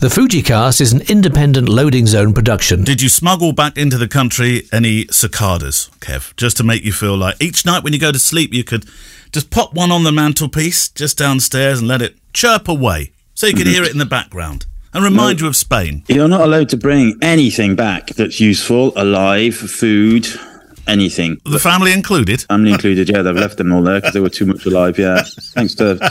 The Fujicast is an independent loading zone production. Did you smuggle back into the country any cicadas, Kev? Just to make you feel like each night when you go to sleep, you could just pop one on the mantelpiece just downstairs and let it chirp away so you could mm-hmm. hear it in the background and remind you of Spain. You're not allowed to bring anything back that's useful, alive, food, anything. The family included. Family included, yeah, they've left them all there because they were too much alive, yeah. Thanks to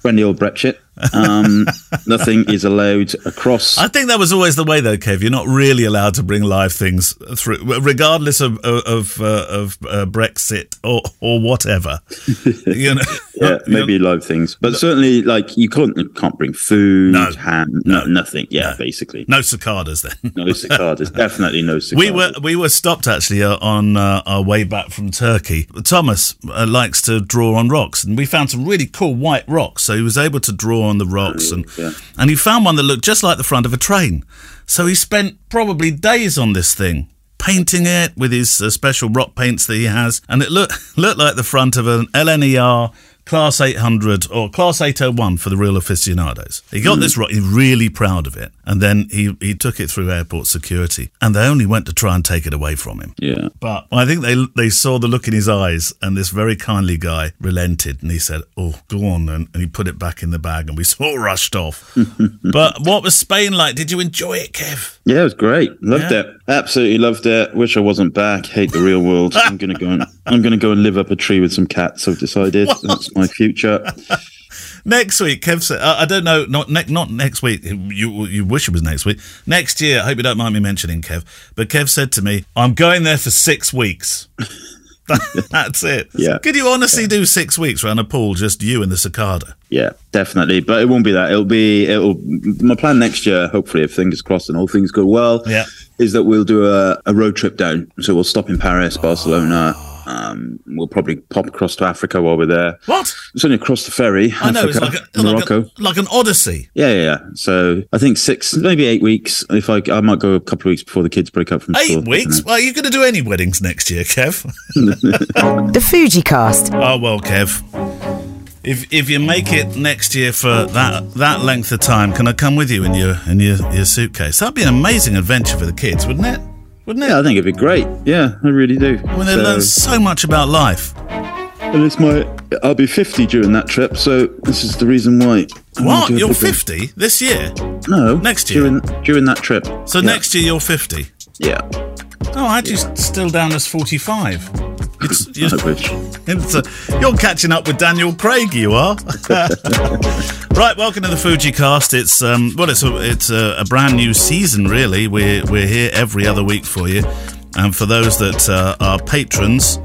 friendly old Brexit. Um, nothing is allowed across. I think that was always the way, though, Kev. You're not really allowed to bring live things through, regardless of of uh, of uh, Brexit or or whatever. you know, yeah, maybe live things, but certainly like you can't you can't bring food, no, ham, no, no nothing. Yeah, no. basically, no cicadas. Then no cicadas. Definitely no cicadas. We were we were stopped actually uh, on uh, our way back from Turkey. Thomas uh, likes to draw on rocks, and we found some really cool white rocks. So he was able to draw on the rocks, and yeah. and he found one that looked just like the front of a train. So he spent probably days on this thing, painting it with his uh, special rock paints that he has, and it looked looked like the front of an LNER Class 800 or Class 801 for the real aficionados. He got mm. this right. He's really proud of it. And then he, he took it through airport security and they only went to try and take it away from him. Yeah. But I think they they saw the look in his eyes and this very kindly guy relented and he said, Oh, go on. And, and he put it back in the bag and we all rushed off. but what was Spain like? Did you enjoy it, Kev? Yeah, it was great. Loved yeah. it. Absolutely loved it. Wish I wasn't back. Hate the real world. I'm gonna go and I'm gonna go and live up a tree with some cats. I've decided. What? That's my future. next week, Kev said, uh, I don't know, not ne- not next week. You you wish it was next week. Next year, I hope you don't mind me mentioning Kev, but Kev said to me, I'm going there for six weeks. That's it. Yeah. Could you honestly do six weeks around a pool, just you and the cicada? Yeah, definitely. But it won't be that. It'll be it'll my plan next year, hopefully if fingers crossed and all things go well, yeah. is that we'll do a, a road trip down. So we'll stop in Paris, Barcelona, oh um, we'll probably pop across to Africa while we're there. What? It's only across the ferry. I know Africa, it's like, a, Morocco. Like, a, like, an odyssey. Yeah, yeah, yeah. So I think six, maybe eight weeks. If I, I might go a couple of weeks before the kids break up from eight school. Eight weeks? Well, are you going to do any weddings next year, Kev? the Fuji Cast. Oh well, Kev. If if you make it next year for that that length of time, can I come with you in your in your, your suitcase? That'd be an amazing adventure for the kids, wouldn't it? Wouldn't it? Yeah, I think it'd be great. Yeah, I really do. I mean, they so, learn so much about life. And it's my, I'll be 50 during that trip, so this is the reason why. what? You're 50 this year? No. Next year? During, during that trip. So yeah. next year you're 50? Yeah. Oh, I had you still down as 45. It's, you're, it's a, you're catching up with Daniel Craig, you are. right, welcome to the Fuji Cast. It's um, well, it's a, it's a, a, brand new season, really. We're we're here every other week for you, and for those that uh, are patrons.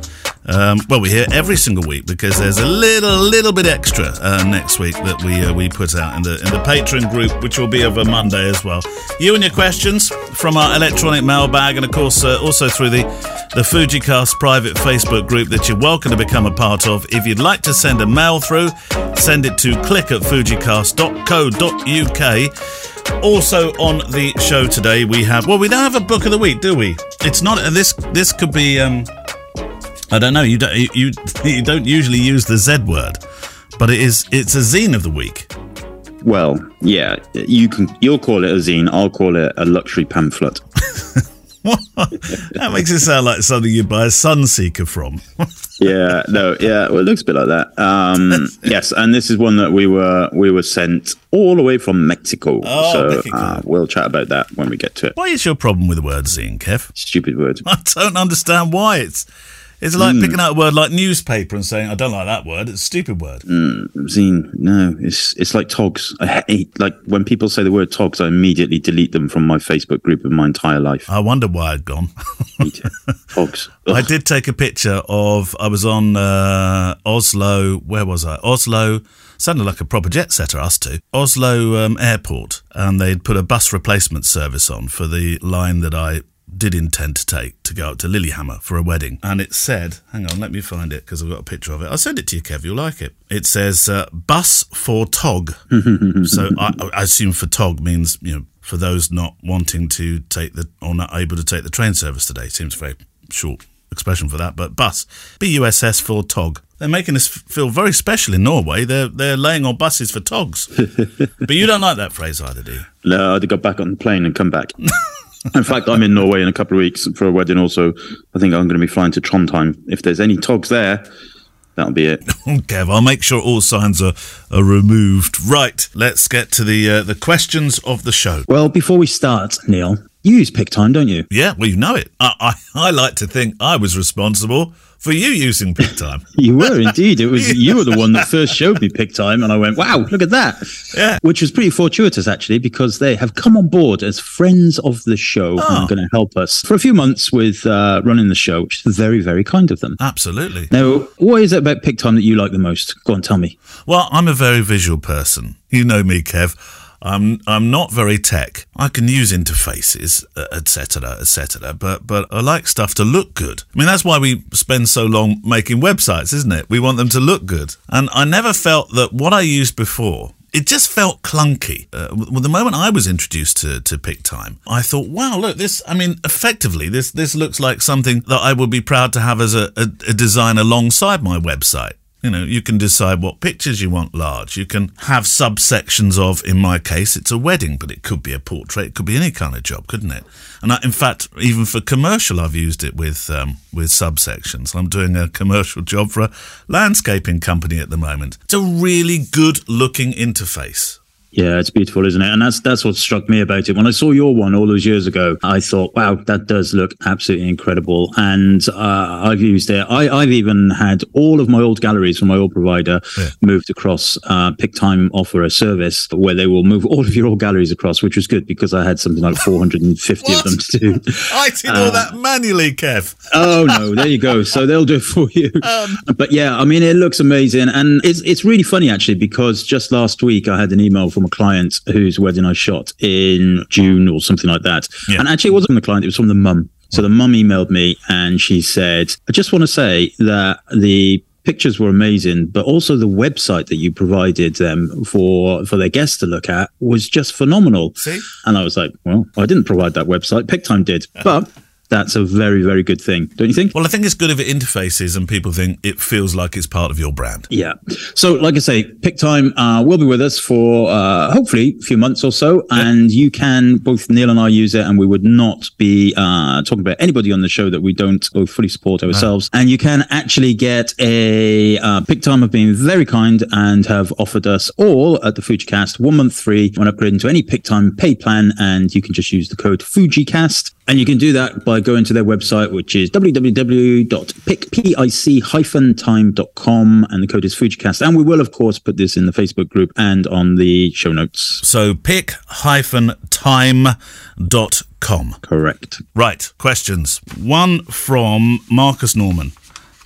Um, well, we're here every single week because there's a little, little bit extra uh, next week that we uh, we put out in the in the Patreon group, which will be over Monday as well. You and your questions from our electronic mailbag, and of course uh, also through the the FujiCast private Facebook group that you're welcome to become a part of. If you'd like to send a mail through, send it to click at fujicast.co.uk. Also on the show today, we have well, we don't have a book of the week, do we? It's not this. This could be. Um, I don't know. You don't you you don't usually use the Z word, but it is it's a zine of the week. Well, yeah, you can. You'll call it a zine. I'll call it a luxury pamphlet. that makes it sound like something you buy a Sunseeker from. yeah, no, yeah, well, it looks a bit like that. Um, yes, and this is one that we were we were sent all the way from Mexico. Oh, so Mexico. Uh, we'll chat about that when we get to it. Why is your problem with the word zine, Kev? Stupid word. I don't understand why it's it's like mm. picking out a word like newspaper and saying, I don't like that word. It's a stupid word. Mm, zine, no. It's it's like togs. I hate, like, when people say the word togs, I immediately delete them from my Facebook group of my entire life. I wonder why I'd gone. togs. Ugh. I did take a picture of, I was on uh, Oslo, where was I? Oslo sounded like a proper jet setter, us two. Oslo um, Airport, and they'd put a bus replacement service on for the line that I did intend to take to go up to Lillehammer for a wedding. And it said, hang on, let me find it because I've got a picture of it. I'll send it to you, Kev. You'll like it. It says, uh, bus for Tog. so I, I, assume for Tog means, you know, for those not wanting to take the, or not able to take the train service today. Seems very short expression for that, but bus. B U S S for tog. They're making us feel very special in Norway. They're they're laying on buses for togs. but you don't like that phrase either, do you? No, I'd go back on the plane and come back. in fact, I'm in Norway in a couple of weeks for a wedding. Also, I think I'm going to be flying to Trondheim. If there's any togs there, that'll be it. Kev, I'll make sure all signs are, are removed. Right, let's get to the uh, the questions of the show. Well, before we start, Neil, you use Pic-Time, don't you? Yeah, well, you know it. I, I, I like to think I was responsible for you using Pic-Time. you were indeed. It was you were the one that first showed me Pic-Time, and I went, "Wow, look at that!" Yeah, which was pretty fortuitous actually, because they have come on board as friends of the show oh. and are going to help us for a few months with uh, running the show, which is very, very kind of them. Absolutely. Now, what is it about Pic-Time that you like the most? Go on, tell me. Well, I'm a very visual person. You know me, Kev. I'm I'm not very tech. I can use interfaces, etc., etc. But but I like stuff to look good. I mean, that's why we spend so long making websites, isn't it? We want them to look good. And I never felt that what I used before it just felt clunky. Uh, well, the moment I was introduced to, to Pic-Time, I thought, wow, look, this, I mean, effectively, this, this looks like something that I would be proud to have as a, a, a design alongside my website. You know, you can decide what pictures you want large. You can have subsections of, in my case, it's a wedding, but it could be a portrait. It could be any kind of job, couldn't it? And I, in fact, even for commercial, I've used it with um, with subsections. I'm doing a commercial job for a landscaping company at the moment. It's a really good looking interface. Yeah, it's beautiful, isn't it? And that's that's what struck me about it. When I saw your one all those years ago, I thought, wow, that does look absolutely incredible. And uh, I've used it. I, have even had all of my old galleries from my old provider yeah. moved across. Uh, Pic-Time offer a service where they will move all of your old galleries across, which was good because I had something like 450 of them to do. I did uh, all that manually, Kev. oh no, there you go. So they'll do it for you. Um, but yeah, I mean, it looks amazing, and it's it's really funny actually because just last week I had an email from from a client whose wedding I shot in June or something like that. Yeah. And actually, it wasn't from the client, it was from the mum. So the mum emailed me and she said, I just want to say that the pictures were amazing, but also the website that you provided them for for their guests to look at was just phenomenal. See? And I was like, well, I didn't provide that website. Pic-Time did, but that's a very, very good thing, don't you think? Well, I think it's good if it interfaces and people think it feels like it's part of your brand. Yeah. So, like I say, Pic-Time uh, will be with us for uh, hopefully a few months or so, and you can both Neil and I use it, and we would not be uh, talking about anybody on the show that we don't both fully support ourselves. No. And you can actually get a uh, Pic-Time have been very kind and have offered us all at the FujiCast one month free when upgrading to any Pic-Time pay plan, and you can just use the code FujiCast and you can do that by going to their website, which is www.pic-time.com, and the code is FujiCast. And we will, of course, put this in the Facebook group and on the show notes. So pic-time.com. Correct. Right. Questions. One from Marcus Norman.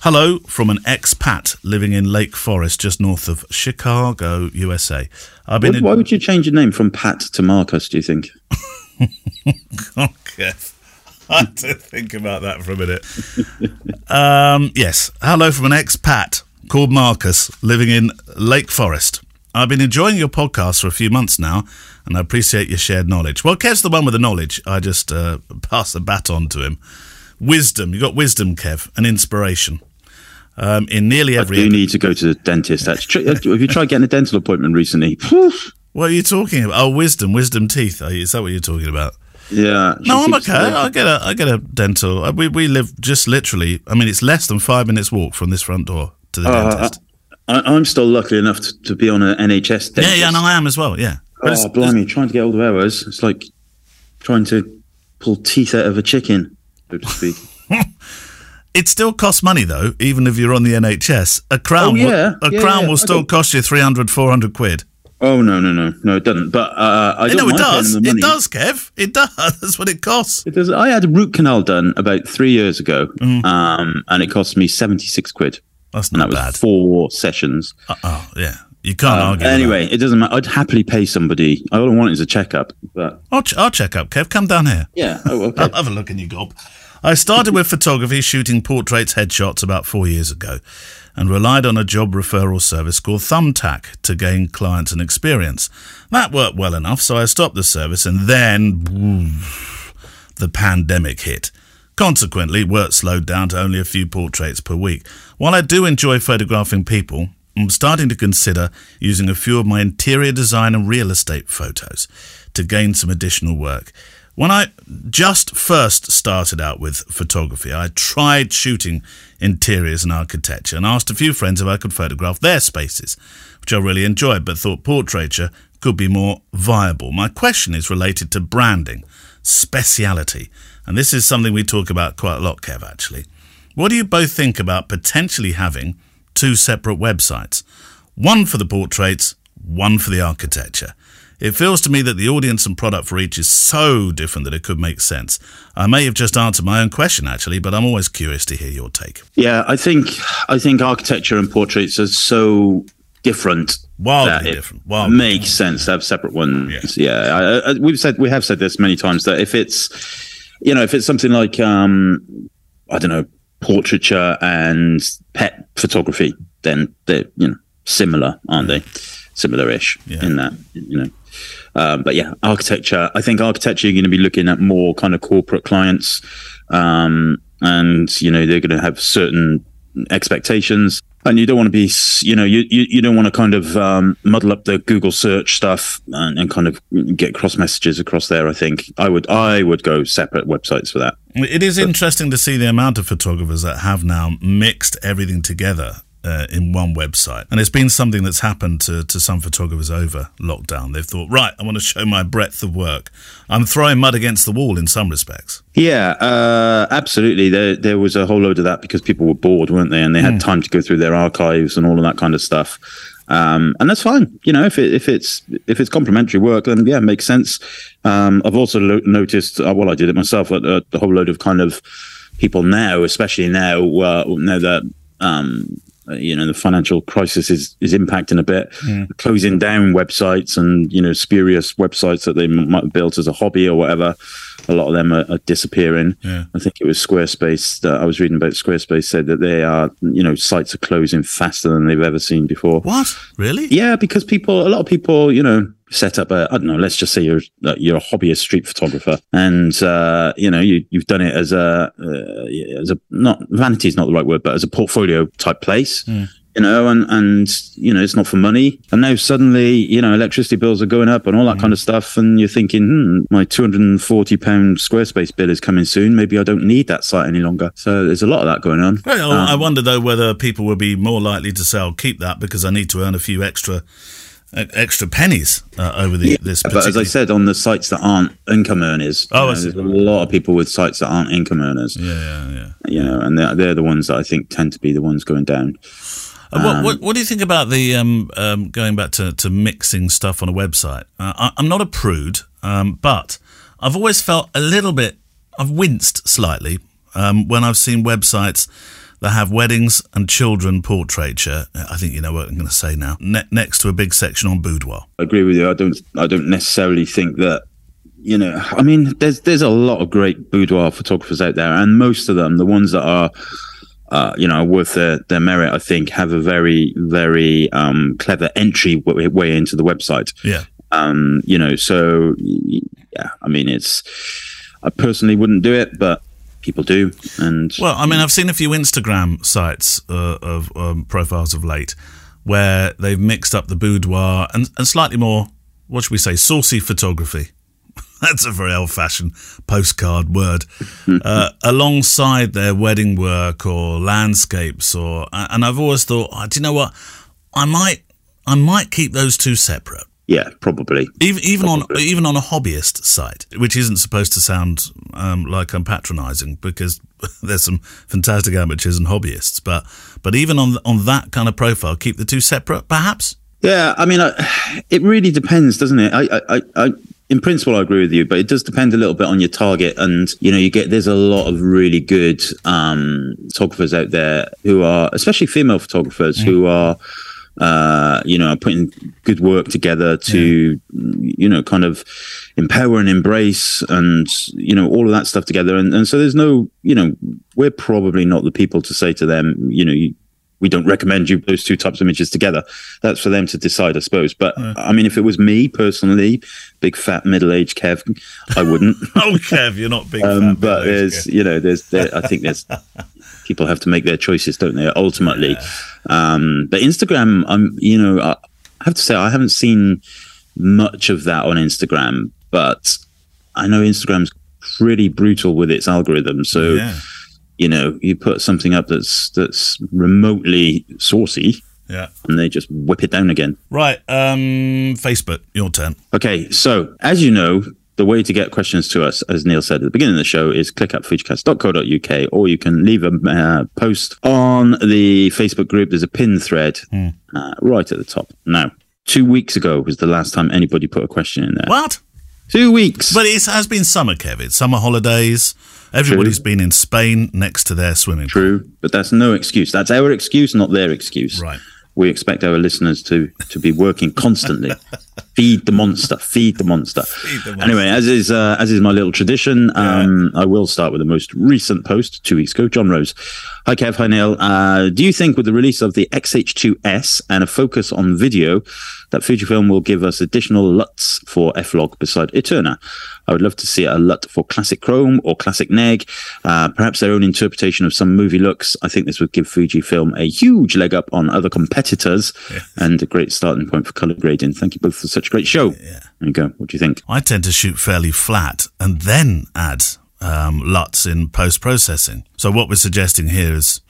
Hello from an expat living in Lake Forest, just north of Chicago, USA. I've been. Why, in- why would you change your name from Pat to Marcus? Do you think? I had to think about that for a minute. Um, yes. Hello from an expat called Marcus living in Lake Forest. I've been enjoying your podcast for a few months now, and I appreciate your shared knowledge. Well, Kev's the one with the knowledge. I just uh, pass the baton to him. Wisdom. You got wisdom, Kev, and inspiration. Um, in nearly every. I do need to go to the dentist. Have you tried getting a dental appointment recently? What are you talking about? Oh, wisdom, wisdom teeth. Is that what you're talking about? Yeah. No, I'm okay. I get a I get a dental. Uh, we we live just literally. I mean, it's less than five minutes walk from this front door to the uh, dentist. I, am still lucky enough to, to, be on an NHS dentist. Yeah, yeah, and I am as well. Yeah. But oh, it's, blimey! It's, trying to get all the hours, it's like trying to pull teeth out of a chicken, so to speak. it still costs money though, even if you're on the NHS. A crown, oh, yeah. will, a yeah, crown yeah. will still cost you 300, 400 quid. Oh no no no no! It doesn't. But uh, I don't. No, it does. It does, Kev. It does. That's what it costs. It does. I had a root canal done about three years ago, mm. um, and it cost me seventy six quid. That's not and that bad. Was four sessions. Uh, oh yeah, you can't um, argue. Anyway, it doesn't matter. I'd happily pay somebody. All I don't want it as a checkup, but I'll, ch- I'll check up. Kev, come down here. Yeah. Oh, okay. I'll have a look in your gob. I started with photography, shooting portraits, headshots about four years ago and relied on a job referral service called Thumbtack to gain clients and experience. That worked well enough, so I stopped the service and then the pandemic hit. Consequently, work slowed down to only a few portraits per week. While I do enjoy photographing people, I'm starting to consider using a few of my interior design and real estate photos to gain some additional work. When I just first started out with photography, I tried shooting interiors and architecture and asked a few friends if I could photograph their spaces, which I really enjoyed, but thought portraiture could be more viable. My question is related to branding, speciality, and this is something we talk about quite a lot, Kev, actually. What do you both think about potentially having two separate websites? One for the portraits, one for the architecture. It feels to me that the audience and product for each is so different that it could make sense. I may have just answered my own question actually, but I'm always curious to hear your take. Yeah, I think I think architecture and portraits are so different. Wildly different. Wildly makes different. sense to have separate ones. Yeah, yeah I, I, we've said we have said this many times that if it's you know if it's something like um, I don't know portraiture and pet photography, then they're you know similar, aren't they? Similar-ish yeah. in that you know. Um, but yeah, architecture. I think architecture you're going to be looking at more kind of corporate clients, um, and you know they're going to have certain expectations, and you don't want to be, you know, you you, you don't want to kind of um, muddle up the Google search stuff and, and kind of get cross messages across there. I think I would I would go separate websites for that. It is but, interesting to see the amount of photographers that have now mixed everything together uh, in one website. And it's been something that's happened to, to some photographers over lockdown. They've thought, right, I want to show my breadth of work. I'm throwing mud against the wall in some respects. Yeah, uh, absolutely. There, there was a whole load of that because people were bored, weren't they? And they had mm. time to go through their archives and all of that kind of stuff. Um, and that's fine. You know, if it, if it's if it's complementary work, then yeah, it makes sense. Um, I've also lo- noticed, uh, well, I did it myself, uh, the whole load of kind of people now, especially now, uh, now that um, you know the financial crisis is is impacting a bit. Mm. closing down websites and you know spurious websites that they might have built as a hobby or whatever a lot of them are, are disappearing. Yeah. i think it was squarespace that i was reading about. Squarespace said that they are you know sites are closing faster than they've ever seen before. What? Really? Yeah because people a lot of people you know set up a I don't know let's just say you're you're a hobbyist street photographer and uh, you know you you've done it as a uh, as a not vanity is not the right word but as a portfolio type place mm. you know and and you know it's not for money and now suddenly you know electricity bills are going up and all that mm. kind of stuff and you're thinking hmm, my 240 pound Squarespace bill is coming soon maybe I don't need that site any longer so there's a lot of that going on well, um, I wonder though whether people will be more likely to say I'll keep that because I need to earn a few extra extra pennies uh, over the, yeah, this. But as I said, on the sites that aren't income earners, oh, know, there's a lot of people with sites that aren't income earners. Yeah, yeah, yeah. You know, and they're, they're the ones that I think tend to be the ones going down. Uh, what, what, what, do you think about the um, um, going back to, to mixing stuff on a website? Uh, I, am not a prude, um, but I've always felt a little bit. I've winced slightly um, when I've seen websites that have weddings and children portraiture. I think you know what I'm going to say now. Ne- next to a big section on boudoir. I agree with you. I don't. I don't necessarily think that. You know, I mean, there's there's a lot of great boudoir photographers out there, and most of them, the ones that are uh, you know, worth their, their merit, I think, have a very, very um, clever entry way, way into the website. Yeah. Um, you know, so yeah, I mean, it's, I personally wouldn't do it, but people do. And well, I mean, I've seen a few Instagram sites uh, of um, profiles of late where they've mixed up the boudoir and, and slightly more, what should we say, saucy photography. That's a very old fashioned postcard word. uh, alongside their wedding work or landscapes, or and I've always thought, oh, do you know what? I might, I might keep those two separate. Yeah, probably. Even even probably. on even on a hobbyist site, which isn't supposed to sound um, like I'm patronising, because there's some fantastic amateurs and hobbyists. But but even on on that kind of profile, keep the two separate, perhaps. Yeah, I mean, it really depends, doesn't it? I, I, I, in principle, I agree with you, but it does depend a little bit on your target. And you know, you get there's a lot of really good um, photographers out there who are, especially female photographers, mm. who are uh, you know, putting good work together to, yeah. you know, kind of empower and embrace and, you know, all of that stuff together. And, and so there's no, you know, we're probably not the people to say to them, you know, you, we don't recommend you those two types of images together. That's for them to decide, I suppose. But I mean, if it was me personally, big fat middle aged Kev, I wouldn't. oh, Kev, you're not big. um, fat but there's, Kev. you know, there's, there, I think there's people have to make their choices, don't they? Ultimately, um, but Instagram, I'm, you know, I have to say I haven't seen much of that on Instagram, but I know Instagram's pretty brutal with its algorithm. So yeah, you know, you put something up that's that's remotely saucy, yeah. and they just whip it down again. Right, um, Facebook, your turn. Okay, so as you know, the way to get questions to us, as Neil said at the beginning of the show, is click up fujicast.co.uk, or you can leave a uh, post on the Facebook group. There's a pin thread uh, right at the top. Now, two weeks ago was the last time anybody put a question in there. What? Two weeks. But it has been summer, Kev. It's summer holidays. Everybody's been in Spain next to their swimming pool. True, but that's no excuse. That's our excuse, not their excuse. Right. We expect our listeners to to be working constantly. feed the monster. Feed the monster. the monster. Anyway, as is uh, as is my little tradition, um, I will start with the most recent post two weeks ago. John Rose. Hi Kev. Hi Neil. Uh, do you think with the release of the X-H2S and a focus on video, that Fujifilm will give us additional LUTs for F-Log beside Eterna? I would love to see a LUT for classic Chrome or classic Neg, uh, perhaps their own interpretation of some movie looks. I think this would give Fujifilm a huge leg up on other competitors and a great starting point for color grading. Thank you both for such a great show. There you go. What do you think? I tend to shoot fairly flat and then add um, LUTs in post processing. So what we're suggesting here is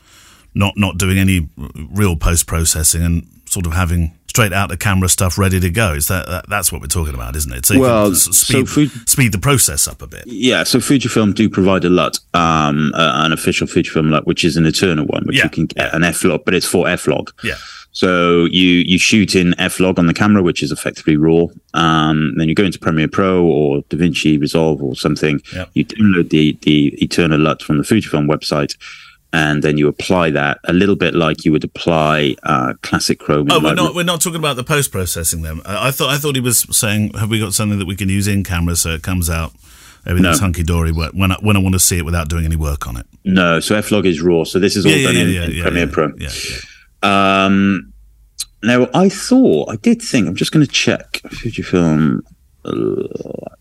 not not doing any real post processing and sort of having straight out the camera stuff ready to go. Is that, that that's what we're talking about, isn't it? So you Well, can s- so speed speed the process up a bit. Yeah, so Fujifilm do provide a LUT, um, uh, an official Fujifilm LUT, which is an Eterna one, which Yeah. you can get an F-Log, but it's for F-Log. Yeah. So you you shoot in F-Log on the camera, which is effectively RAW. Um, then you go into Premiere Pro or DaVinci Resolve or something. Yep. You download the the Eterna LUT from the Fujifilm website, and then you apply that a little bit like you would apply uh, classic Chrome. Oh, we're not we're not talking about the post processing then. I, I thought I thought he was saying, have we got something that we can use in camera so it comes out everything's No. hunky dory when I, when I want to see it without doing any work on it. No, so F-Log is RAW. So this is all done in, in Premiere yeah, Pro. Yeah, yeah. Um, now, I thought, I did think, I'm just going to check Fujifilm. uh,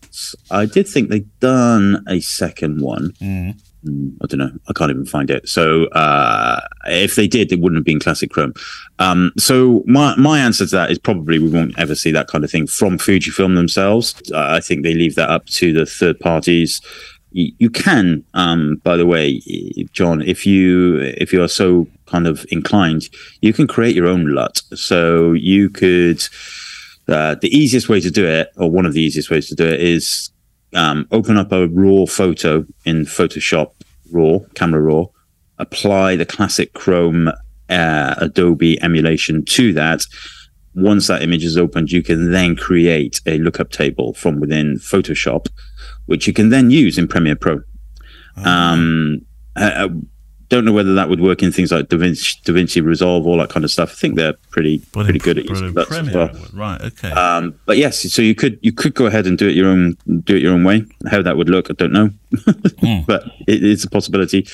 I did think they'd done a second one. Mm, I don't know. I can't even find it. So, uh, if they did, it wouldn't have been classic Chrome. Um, so my, my answer to that is probably we won't ever see that kind of thing from Fujifilm themselves. Uh, I think they leave that up to the third parties. You, you can, um, by the way, John, if you if you are so kind of inclined, you can create your own LUT. So you could. Uh, the easiest way to do it, or one of the easiest ways to do it, is um, open up a raw photo in Photoshop RAW, Camera RAW, apply the classic Chrome uh, Adobe emulation to that. Once that image is opened, you can then create a lookup table from within Photoshop, which you can then use in Premiere Pro. Um, I, I don't know whether that would work in things like Da Vinci, da Vinci Resolve, all that kind of stuff. I think they're pretty pretty good at But using that as well. Right, okay. Um, but yes, so you could you could go ahead and do it your own do it your own way. How that would look, I don't know, but it, it's a possibility.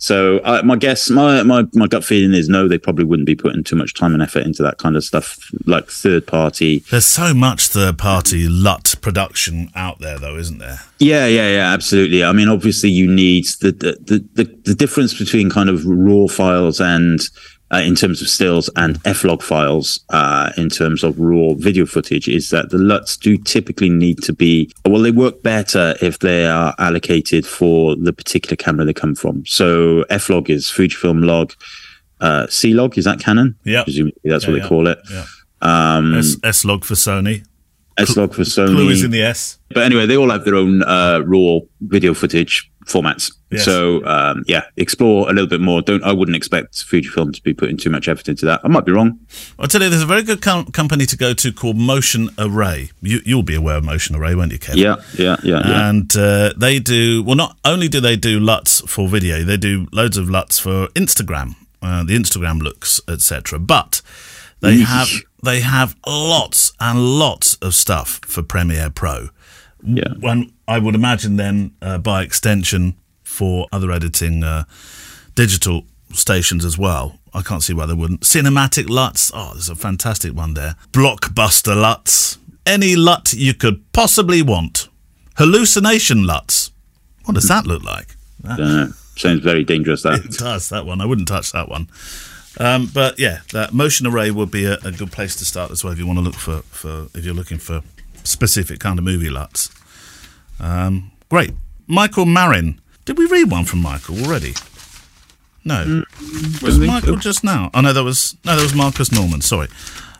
So uh, my guess, my, my my gut feeling is no, they probably wouldn't be putting too much time and effort into that kind of stuff, like third party. There's so much third party LUT production out there, though, isn't there? Yeah, yeah, yeah, absolutely. I mean, obviously, you need the the the, the, the difference between kind of raw files and uh, in terms of stills and F-log files uh, in terms of raw video footage is that the LUTs do typically need to be well, they work better if they are allocated for the particular camera they come from. So F-log is Fujifilm log. Uh, C-log is that Canon? Yeah. presumably that's what they yeah. call it. Yeah. Um, S, S log for Sony. S-log for Sony. Clue is in the S. But anyway, they all have their own uh, raw video footage formats. Yes. So um, yeah, explore a little bit more. Don't I wouldn't expect Fujifilm to be putting too much effort into that. I might be wrong. I'll tell you, there's a very good com- company to go to called Motion Array. You, you'll be aware of Motion Array, won't you, Kevin? Yeah, yeah, yeah, yeah. And uh, they do well. Not only do they do LUTs for video, they do loads of LUTs for Instagram, uh, the Instagram looks, etc. But they have they have lots and lots of stuff for Premiere Pro. Yeah. One, I would imagine then uh, by extension for other editing uh, digital stations as well. I can't see why they wouldn't. Cinematic LUTs. Oh, there's a fantastic one there. Blockbuster LUTs. Any LUT you could possibly want. Hallucination LUTs. What does that look like? Don't. Sounds very dangerous. That It does, that one. I wouldn't touch that one. Um, but yeah, that motion array would be a, a good place to start as well if you want to look for, for if you're looking for specific kind of movie LUTs. Um, great. Michael Marin. Did we read one from Michael already? No. was Michael just now? Oh no, that was no, that was Marcus Norman. Sorry.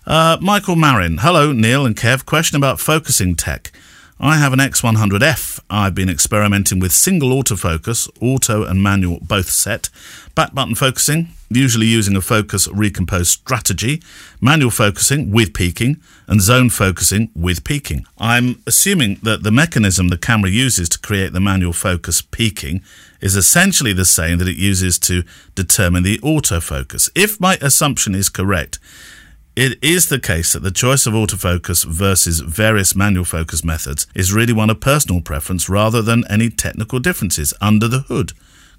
Uh, Michael Marin. Hello, Neil and Kev. Question about focusing tech. I have an X100F. I've been experimenting with single autofocus, auto and manual both set, back button focusing, usually using a focus recompose strategy, manual focusing with peaking, and zone focusing with peaking. I'm assuming that the mechanism the camera uses to create the manual focus peaking is essentially the same that it uses to determine the autofocus. If my assumption is correct, it is the case that the choice of autofocus versus various manual focus methods is really one of personal preference rather than any technical differences under the hood.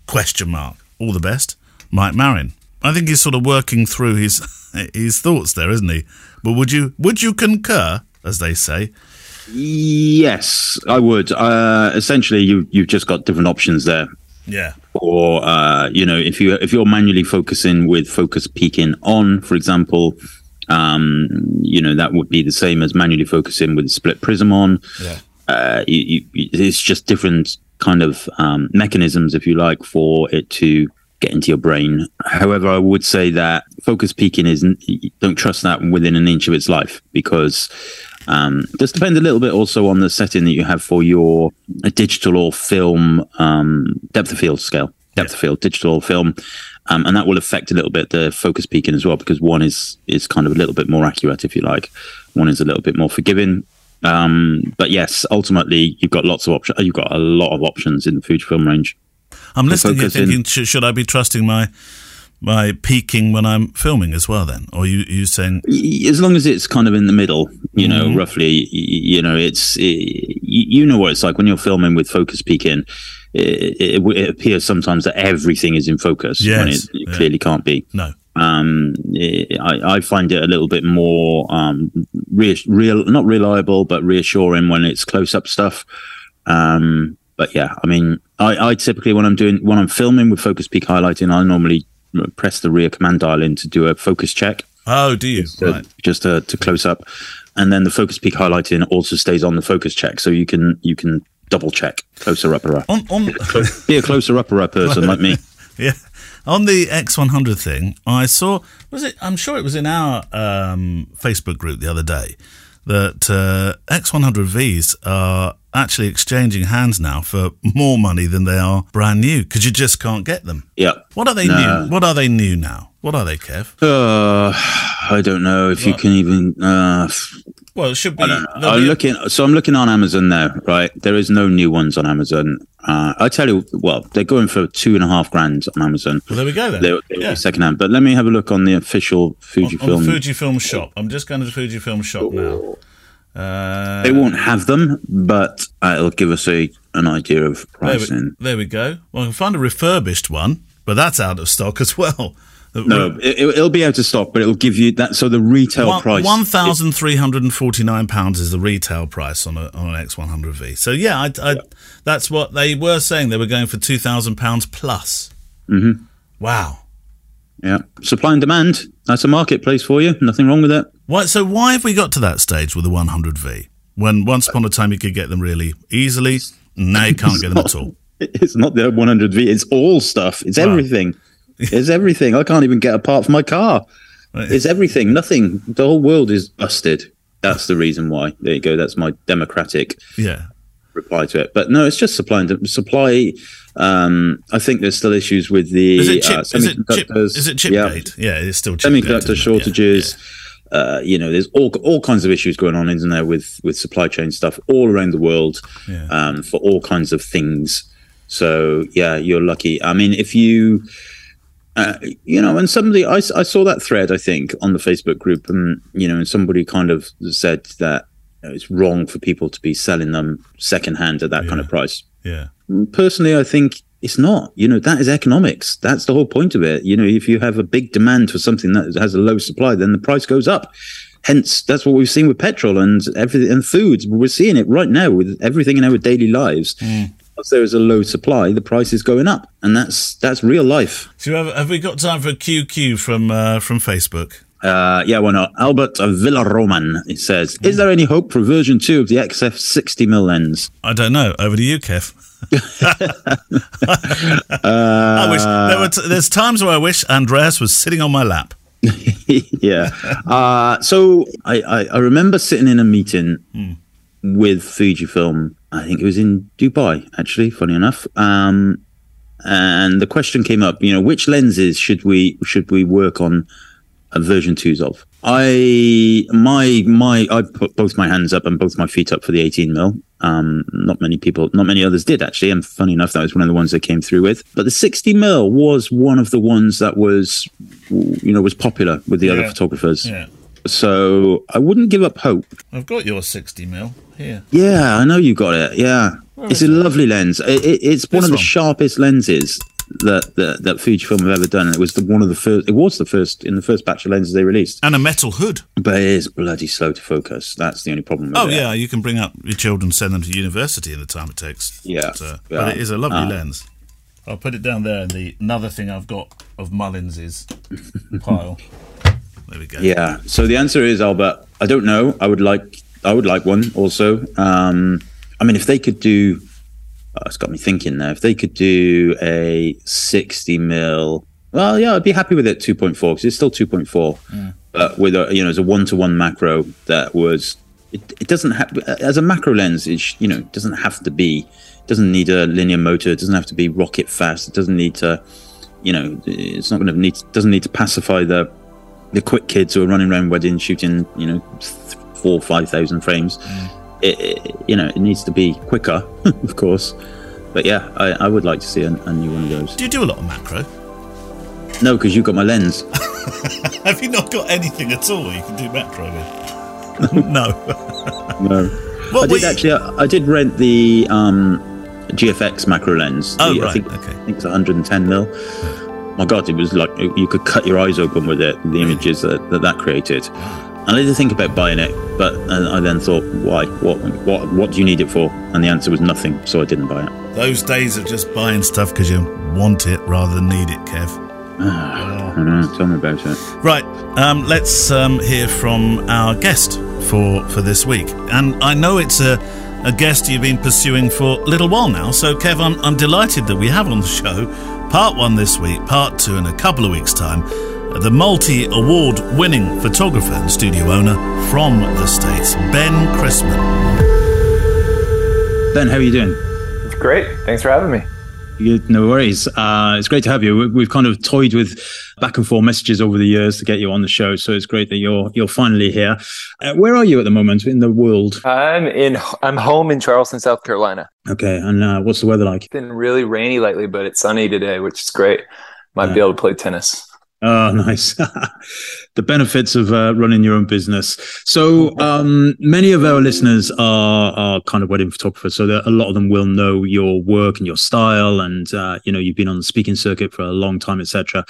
Question mark. All the best, Mike Marin. I think he's sort of working through his his thoughts there, isn't he? But would you would you concur, as they say? yes, I would. Uh, essentially, you you've just got different options there. Yeah. Or uh, you know, if you if you're manually focusing with focus peaking on, for example, um, you know that would be the same as manually focusing with split prism on. Yeah. Uh, you, you, it's just different kind of um, mechanisms, if you like, for it to get into your brain. However, I would say that focus peaking is don't trust that within an inch of its life because um, this depends a little bit also on the setting that you have for your uh, digital or film um, depth of field scale, depth of field, digital or film. Um, and that will affect a little bit the focus peaking as well, because one is is kind of a little bit more accurate, if you like. One is a little bit more forgiving. Um, but yes, ultimately, you've got lots of options. You've got a lot of options in the Fujifilm range. I'm listening here in- thinking, should, should I be trusting my my peaking when I'm filming as well? Then, or you you saying As long as it's kind of in the middle, you know, roughly, you know, it's it, you know what it's like when you're filming with focus peaking. It, it, it appears sometimes that everything is in focus when it, it yeah. clearly can't be. no? um, I, I find it a little bit more um, reass- real, not reliable, but reassuring when it's close up stuff. Um, but yeah, I mean, I, I typically when I'm doing when I'm filming with focus peak highlighting, I normally press the rear command dial in to do a focus check, Oh, do you? Right. just to, to close up, and then the focus peak highlighting also stays on the focus check, so you can you can double check closer upper. On on Be a closer upper person like me. yeah. On the X100 thing, I saw was it? I'm sure it was in our um, Facebook group the other day that uh, X100Vs are actually exchanging hands now for more money than they are brand new because you just can't get them. Yeah. What are they No. new? What are they new now? What are they, Kev? Uh, I don't know if you can even. Uh, Well, it should be. I don't know. I'm be- looking, so I'm looking on Amazon now, right? There is no new ones on Amazon. Uh, I tell you, well, they're going for two and a half grand on Amazon. Well, there we go then. They're, they're Yeah. second hand, but let me have a look on the official on, Fujifilm. on the Fujifilm shop. I'm just going to the Fujifilm shop now. Uh, they won't have them, but it'll give us a an idea of there, we, pricing. there we go. Well, I can find a refurbished one, but that's out of stock as well. No, it, it'll be out of stock, but it'll give you that. So the retail One, price, one thousand three hundred and forty nine pounds is the retail price on a on an X one hundred V. So yeah, I, I, that's what they were saying. They were going for two thousand pounds plus. Mm-hmm. Wow. yeah, supply and demand. That's a marketplace for you. Nothing wrong with it. Why? So why have we got to that stage with the one hundred V? When once upon a time you could get them really easily, now you can't get them at all. It's not the 100V. It's all stuff. It's everything. It's everything. I can't even get a part for my car. It's everything. Nothing. The whole world is busted. That's the reason why. There you go. That's my democratic Yeah. reply to it. But no, it's just supply and supply. Um, I think there's still issues with the Is it chip? uh, is it chip? semiconductors. Is it chip Yeah. gate? Yeah, it's still chip semiconductor isn't it? Yeah, shortages. Uh, you know, there's all all kinds of issues going on, isn't there, with with supply chain stuff all around the world Yeah. um, for all kinds of things. So yeah, you're lucky. I mean, if you, uh, you know, and somebody I saw that thread I think on the Facebook group, and you know, and somebody kind of said that you know, it's wrong for people to be selling them secondhand at that kind of price. Yeah. Personally, I think It's not. You know, that is economics. That's the whole point of it. You know, if you have a big demand for something that has a low supply, then the price goes up. Hence, that's what we've seen with petrol and everything and foods. We're seeing it right now with everything in our daily lives. Because there is a low supply, the price is going up, and that's that's real life. So have, have we got time for a QQ from uh, from Facebook? Uh, yeah, why not? Albert Villaroman, it says, is there any hope for version two of the XF 60 mm lens? I don't know. Over to you, Kev. I wish there were. T- there's times where I wish Andreas was sitting on my lap. yeah. Uh, so I, I, I remember sitting in a meeting with Fujifilm. I think it was in Dubai, actually, funny enough. Um, and the question came up, you know, which lenses should we should we work on uh, version twos of? I my my I put both my hands up and both my feet up for the 18 mil. Um, not many people, not many others did actually. And funny enough, that was one of the ones they came through with. But the 60 mil was one of the ones that was, you know, was popular with the other photographers. Yeah, So I wouldn't give up hope. I've got your 60 mil here. Yeah, I know you got it. Yeah, it's a lovely lens. It, it, it's one This of the one? sharpest lenses that that, that Fujifilm have ever done. It was the one of the first. It was the first in the first batch of lenses they released. And a metal hood. But it is bloody slow to focus. That's the only problem. With Oh it. yeah, you can bring up your children, send them to university in the time it takes. Yeah, but, uh, yeah. but it is a lovely Ah. lens. I'll put it down there And the another thing I've got of Mullins Mullins's pile. There we go. Yeah. So the answer is Albert. I don't know. I would like. I would like one also. Um, I mean, if they could do, oh, it's got me thinking now. If they could do a sixty mil, well, yeah, I'd be happy with it. Two point four because it's still two point four, but with a you know as a one to one macro that was. It, it doesn't have as a macro lens. It you know doesn't have to be. Doesn't need a linear motor. It doesn't have to be rocket fast. It doesn't need to. You know, it's not going to need. Doesn't need to pacify the the quick kids who are running around weddings shooting, you know, four five thousand frames. It, it, you know, it needs to be quicker, of course. But yeah, I, I would like to see a, a new one of those. Do you do a lot of macro? No, because you've got my lens. Have you not got anything at all you can do macro with? no. No, What I did you- actually. I, I did rent the um, GFX macro lens. Oh, The- I right, think, okay. I think it's 110 mil. My God, it was like you could cut your eyes open with it. The images that that, that created. And I did think about buying it, but I then thought, why? What? What? What do you need it for? And the answer was nothing, so I didn't buy it. Those days of just buying stuff because you want it rather than need it, Kev. I don't know. Tell me about it. Right, um, let's um, hear from our guest for for this week. And I know it's a, a guest you've been pursuing for a little while now. So, Kev, I'm, I'm delighted that we have on the show part one this week, part two in a couple of weeks' time. The multi award winning photographer and studio owner from the States, Ben Chrisman. Ben, how are you doing? Great. Thanks for having me. No worries. Uh, it's great to have you. We- We've kind of toyed with back and forth messages over the years to get you on the show, so it's great that you're you're finally here. Uh, where are you at the moment in the world? I'm in. I'm home in Charleston, South Carolina. Okay, and uh, what's the weather like? It's been really rainy lately, but it's sunny today, which is great. Might be able to play tennis. Oh, nice. the benefits of uh, running your own business. So, um, many of our listeners are, are kind of wedding photographers. So, a lot of them will know your work and your style. And, uh, you know, you've been on the speaking circuit for a long time, etc.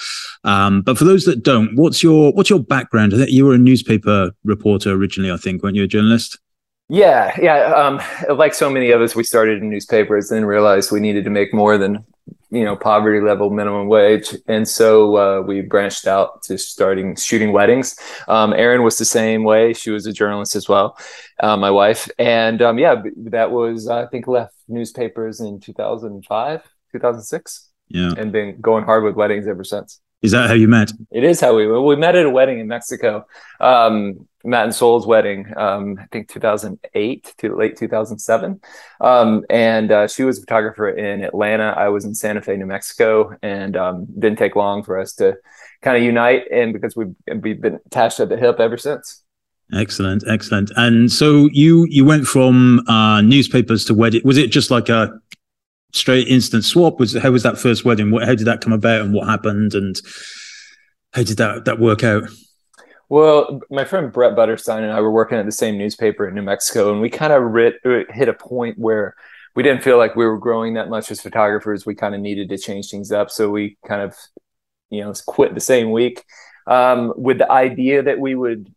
Um, but for those that don't, what's your, what's your background? You were a newspaper reporter originally, I think, weren't you a journalist? Yeah, yeah. Um, like so many of us, we started in newspapers, then realized we needed to make more than you know poverty level minimum wage, and so uh, we branched out to starting shooting weddings. Um, Erin was the same way; she was a journalist as well, uh, my wife, and um, yeah, that was I think left newspapers in two thousand five, two thousand six, Yeah. and been going hard with weddings ever since. Is that how you met? It is how we we met at a wedding in Mexico. Um, Matt and Soul's wedding, um, I think 2008 to late 2007. Um, and uh, she was a photographer in Atlanta. I was in Santa Fe, New Mexico, and um, didn't take long for us to kind of unite. And because we've we've been attached at the hip ever since. Excellent, excellent. And so you you went from uh, newspapers to wedding. Was it just like a straight instant swap? Was how was that first wedding? What, how did that come about, and what happened, and how did that that work out? Well, my friend Brett Butterstein and I were working at the same newspaper in New Mexico, and we kind of hit a point where we didn't feel like we were growing that much as photographers. We kind of needed to change things up. So we kind of, you know, quit the same week um, with the idea that we would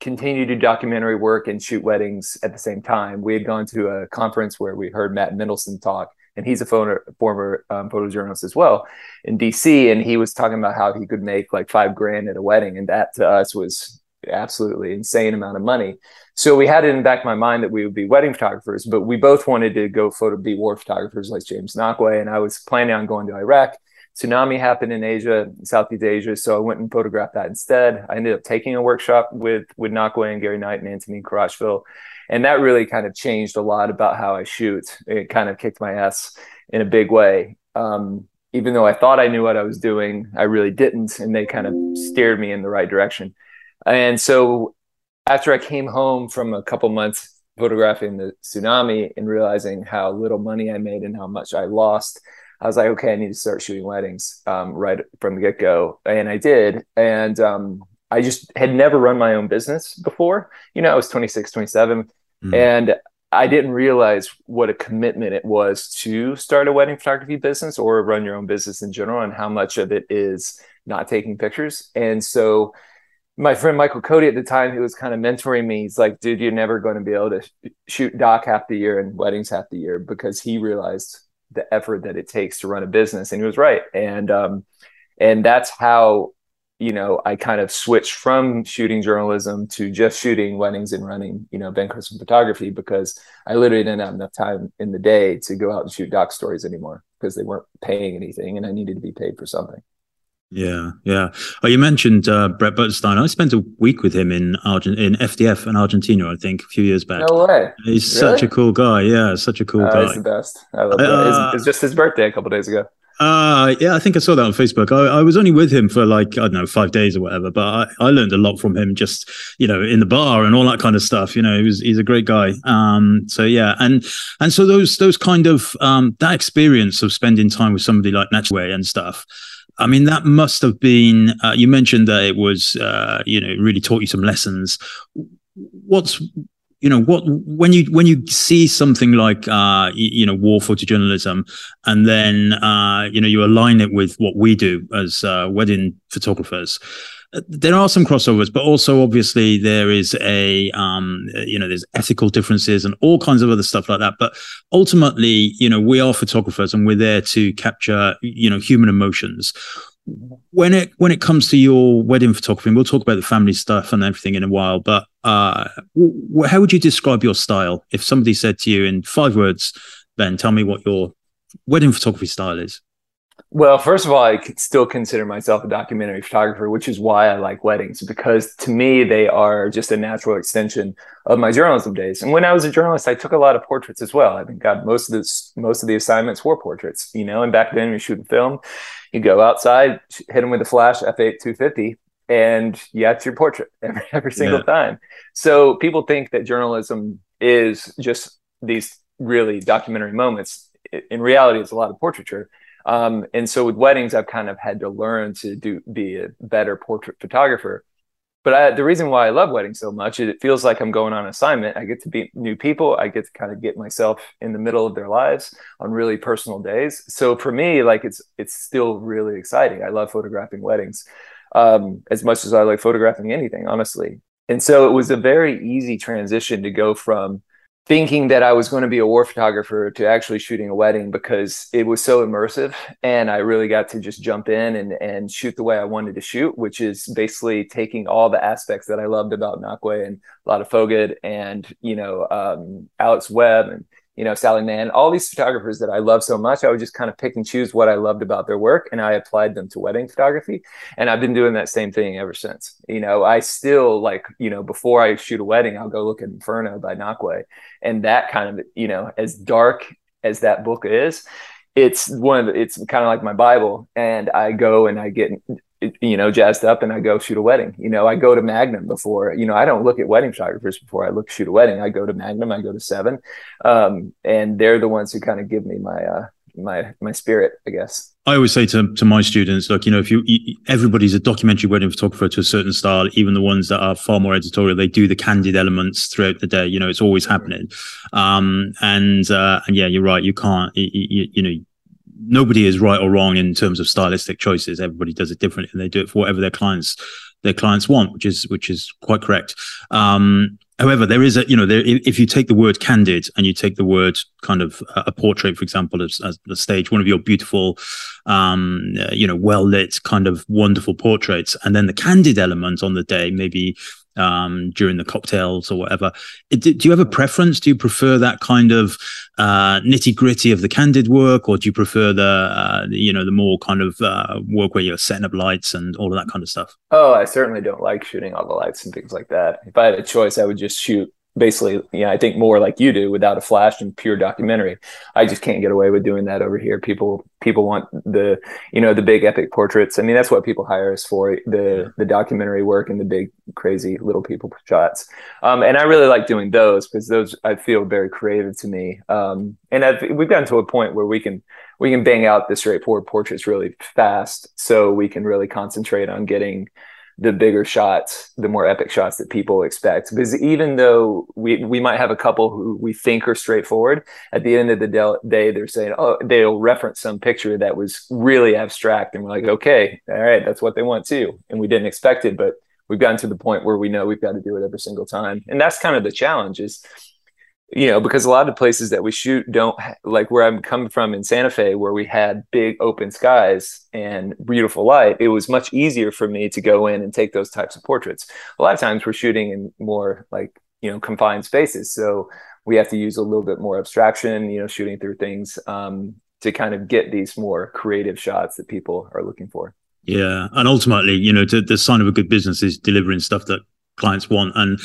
continue to do documentary work and shoot weddings at the same time. We had gone to a conference where we heard Matt Mendelsohn talk, and he's a photo, former um, photojournalist as well in DC. And he was talking about how he could make like five grand at a wedding. And that to us was absolutely insane amount of money. So we had it in back of my mind that we would be wedding photographers, but we both wanted to go photo be war photographers like James Nachtwey. And I was planning on going to Iraq. Tsunami happened in Asia, Southeast Asia. So I went and photographed that instead. I ended up taking a workshop with with Nachtwey and Gary Knight and Anthony Crutchfield. And that really kind of changed a lot about how I shoot. It kind of kicked my ass in a big way. Um, even though I thought I knew what I was doing, I really didn't. And they kind of steered me in the right direction. And so after I came home from a couple months photographing the tsunami and realizing how little money I made and how much I lost, I was like, okay, I need to start shooting weddings um, right from the get go. And I did. And um, I just had never run my own business before. You know, I was 26, 27. Mm. And I didn't realize what a commitment it was to start a wedding photography business or run your own business in general and how much of it is not taking pictures. And so my friend Michael Cody at the time, he was kind of mentoring me. He's like, dude, you're never going to be able to shoot doc half the year and weddings half the year because he realized the effort that it takes to run a business. And he was right. And, um, and that's how, you know, I kind of switched from shooting journalism to just shooting weddings and running, you know, Ben Chrisman photography because I literally didn't have enough time in the day to go out and shoot doc stories anymore because they weren't paying anything and I needed to be paid for something. Yeah, yeah. Oh, you mentioned uh, Brett Butterstein. I spent a week with him in Argent in FDF in Argentina, I think, a few years back. No way. He's really? such a cool guy. Yeah, such a cool uh, guy. He's the best. I love uh, It's just his birthday a couple days ago. Uh, yeah, I think I saw that on Facebook. I, I, was only with him for like, I don't know, five days or whatever, but I, I, learned a lot from him just, you know, in the bar and all that kind of stuff. You know, he was, he's a great guy. Um, so yeah. And, and so those, those kind of, um, that experience of spending time with somebody like Nachtwey and stuff, I mean, that must have been. Uh, you mentioned that it was, uh, you know, really taught you some lessons. What's, you know, what when you when you see something like, uh, you, know, war photojournalism, and then uh, you know you align it with what we do as uh, wedding photographers there are some crossovers, but also obviously there is a um, you know there's ethical differences and all kinds of other stuff like that. But ultimately, you know, we are photographers and we're there to capture you know human emotions. When it when it comes to your wedding photography, we'll talk about the family stuff and everything in a while. But uh, w- how would you describe your style if somebody said to you in five words, Ben, tell me what your wedding photography style is? Well, first of all, I still consider myself a documentary photographer, which is why I like weddings because to me they are just a natural extension of my journalism days. And when I was a journalist, I took a lot of portraits as well. I think God, most of this, most of the assignments were portraits, you know. And back then, you shoot film, you go outside, hit them with a flash f8 250, and yeah, it's your portrait every, every single yeah. time. So people think that journalism is just these really documentary moments. In reality, it's a lot of portraiture um, and so with weddings, I've kind of had to learn to do be a better portrait photographer. But I, the reason why I love weddings so much is it feels like I'm going on assignment. I get to meet new people. I get to kind of get myself in the middle of their lives on really personal days. So for me, like it's it's still really exciting. I love photographing weddings um, as much as I like photographing anything, honestly. And so it was a very easy transition to go from thinking that I was going to be a war photographer to actually shooting a wedding because it was so immersive and I really got to just jump in and, and shoot the way I wanted to shoot, which is basically taking all the aspects that I loved about Nachtwey and a lot of Foged and, you know, um, Alex Webb and you know, Sally Mann, all these photographers that I love so much, I would just kind of pick and choose what I loved about their work and I applied them to wedding photography. And I've been doing that same thing ever since. You know, I still like, you know, before I shoot a wedding, I'll go look at Inferno by Nachtwey. And that kind of, you know, as dark as that book is, it's one of the, it's kind of like my Bible. And I go and I get you know, jazzed up and I go shoot a wedding. You know, I go to Magnum before, you know, I don't look at wedding photographers before I look shoot a wedding. I go to Magnum, I go to Seven. Um, and they're the ones who kind of give me my uh my my spirit, I guess. I always say to, to my students, look, you know, if you, you, everybody's a documentary wedding photographer to a certain style, even the ones that are far more editorial, they do the candid elements throughout the day. You know, it's always happening. Um, and, uh, and yeah, you're right. You can't, you, you, you know, nobody is right or wrong in terms of stylistic choices. Everybody does it differently and they do it for whatever their clients, their clients want, which is, which is quite correct. Um, However, there is a, you know, there, if you take the word candid and you take the word kind of a portrait, for example, as, as the stage, one of your beautiful, um, you know, well lit, kind of wonderful portraits, and then the candid element on the day, maybe um, during the cocktails or whatever. Do, do, you have a preference? Do you prefer that kind of uh, nitty gritty of the candid work, or do you prefer the, uh, you know, the more kind of uh, work where you're setting up lights and all of that kind of stuff? Oh, I certainly don't like shooting all the lights and things like that. If I had a choice, I would just shoot basically, you know, I think more like you do without a flash and pure documentary. I just can't get away with doing that over here. People people want the you know the big epic portraits. I mean, that's what people hire us for the the documentary work and the big crazy little people shots. Um, and I really like doing those because those I feel very creative to me. Um, and I've, we've gotten to a point where we can we can bang out the straightforward portraits really fast, so we can really concentrate on getting the bigger shots, the more epic shots that people expect. Because even though we we might have a couple who we think are straightforward, at the end of the day, they're saying, oh, they'll reference some picture that was really abstract, and we're like, okay, all right, that's what they want too, and we didn't expect it, but we've gotten to the point where we know we've got to do it every single time, and that's kind of the challenge is you know, because a lot of places that we shoot don't like where I'm coming from in Santa Fe, where we had big open skies and beautiful light. It was much easier for me to go in and take those types of portraits. A lot of times we're shooting in more like, you know, confined spaces. So we have to use a little bit more abstraction, you know, shooting through things um, to kind of get these more creative shots that people are looking for. Yeah, and ultimately, you know, to, the sign of a good business is delivering stuff that clients want. And,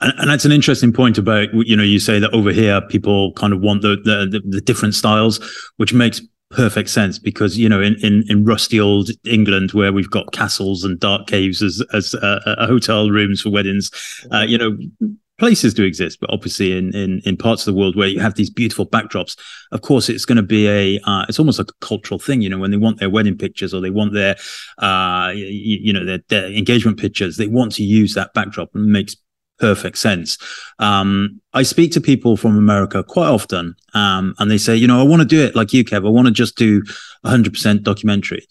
and, and that's an interesting point about, you know, you say that over here, people kind of want the, the, the different styles, which makes perfect sense because you know in, in in rusty old england where we've got castles and dark caves as as uh, uh hotel rooms for weddings uh, you know places do exist, but obviously in, in, in parts of the world where you have these beautiful backdrops, of course, it's going to be a, uh, it's almost like a cultural thing, you know, when they want their wedding pictures or they want their, uh, you, you know, their, their engagement pictures, they want to use that backdrop and makes perfect sense. Um, I speak to people from America quite often, um, and they say, you know, I want to do it like you, Kev. I want to just do 100% documentary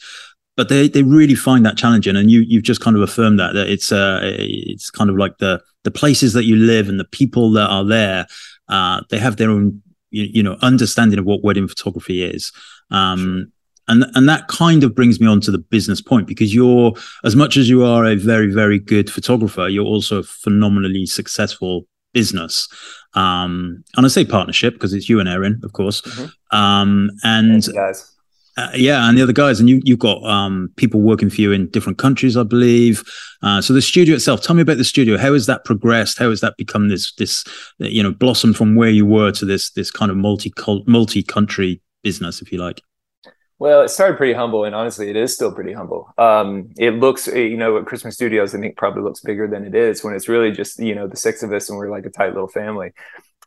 but they they really find that challenging and you you've just kind of affirmed that that it's uh it's kind of like the the places that you live and the people that are there uh they have their own you, you know understanding of what wedding photography is. Um and and that kind of brings me on to the business point because you're as much as you are a very very good photographer you're also a phenomenally successful business. Um and i say partnership because it's you and erin of course. Mm-hmm. um and guys uh, yeah, and the other guys, and you you've got um, people working for you in different countries, I believe. Uh, so the studio itself, tell me about the studio. How has that progressed? How has that become this this you know blossomed from where you were to this this kind of multi multi country business, if you like? Well, it started pretty humble, and honestly, it is still pretty humble. Um, it looks, you know, at Chrisman Studios, I think probably looks bigger than it is when it's really just you know the six of us, and we're like a tight little family.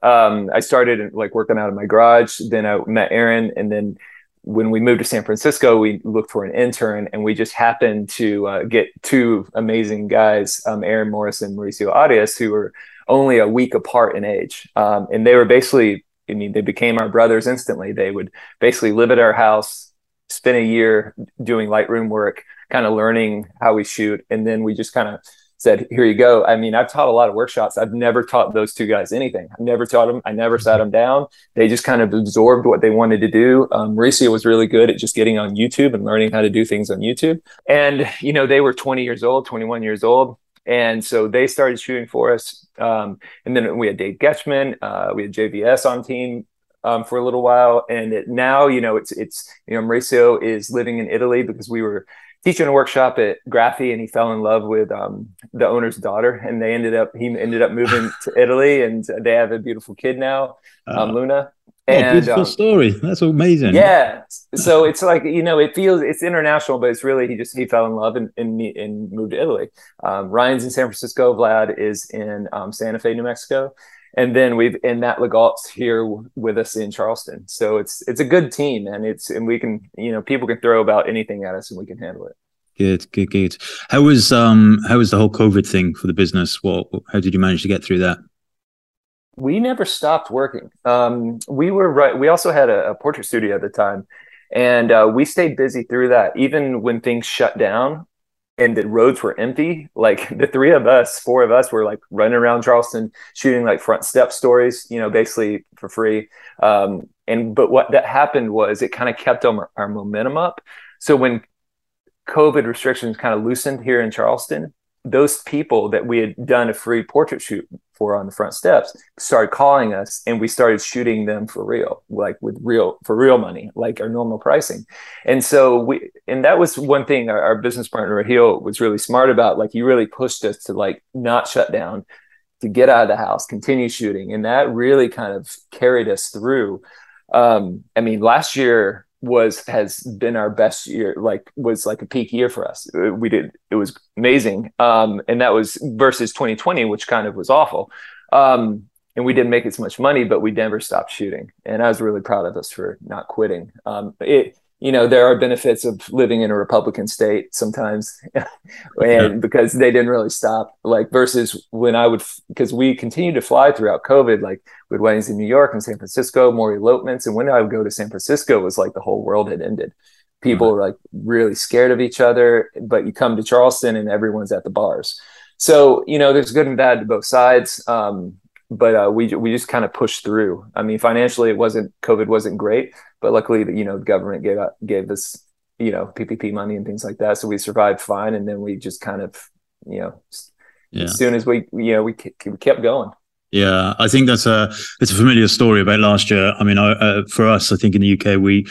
Um, I started like working out of my garage, then I met Erin, and then when we moved to San Francisco, we looked for an intern, and we just happened to uh, get two amazing guys, um, Erin Morris and Mauricio Arias, who were only a week apart in age, um, and they were basically, I mean, they became our brothers instantly. They would basically live at our house, spend a year doing Lightroom work, kind of learning how we shoot, and then we just kind of said, "Here you go." I mean, I've taught a lot of workshops. I've never taught those two guys anything. I never taught them. I never sat them down. They just kind of absorbed what they wanted to do. Um, Mauricio was really good at just getting on YouTube and learning how to do things on YouTube. And you know, they were 20 years old, 21 years old. And so they started shooting for us. Um, and then we had Dave Getchman, uh, we had JVS on team um, for a little while. And it, now, you know, it's, it's, you know, Mauricio is living in Italy because we were teaching a workshop at Graphy and he fell in love with um, the owner's daughter and they ended up he ended up moving to Italy and they have a beautiful kid now um, uh, Luna. Oh, and, oh, beautiful um, story. That's amazing. Yeah. So it's like you know it feels it's international but it's really he just he fell in love and and, and moved to Italy. Um, Ryan's in San Francisco Vlad is in um, Santa Fe New Mexico and then we've and Nat Legault's here with us in Charleston. So it's it's a good team, and it's and we can you know people can throw about anything at us, and we can handle it. Good, good, good. How was um how was the whole COVID thing for the business? What how did you manage to get through that? We never stopped working. Um, we were right. We also had a, a portrait studio at the time, and uh, we stayed busy through that. Even when things shut down, and the roads were empty like the three of us four of us were like running around charleston shooting like front step stories you know basically for free. Um, and but what that happened was it kind of kept our, our momentum up. So when covid restrictions kind of loosened here in charleston those people that we had done a free portrait shoot for on the front steps started calling us and we started shooting them for real like with real for real money like our normal pricing. And so we and that was one thing our, our business partner Raheel was really smart about like he really pushed us to like not shut down to get out of the house continue shooting. And that really kind of carried us through um i mean last year was has been our best year like was like a peak year for us. Uh, we did it was amazing um and that was versus 2020 which kind of was awful. Um and we didn't make as much money but we never stopped shooting. And i was really proud of us for not quitting. Um it you know there are benefits of living in a republican state sometimes and yeah. because they didn't really stop like versus when i would because we continued to fly throughout covid like with weddings in new york and san francisco more elopements and when i would go to san francisco it was like the whole world had ended people mm-hmm. were like really scared of each other but you come to charleston and everyone's at the bars so you know there's good and bad to both sides um, but uh, we we just kind of pushed through. I mean, financially, it wasn't COVID wasn't great, but luckily, you know, the government gave gave us you know PPP money and things like that, so we survived fine. And then we just kind of you know, yeah. as soon as we you know we, we kept going. Yeah, I think that's a it's a familiar story about last year. I mean, I, uh, for us, I think in the UK we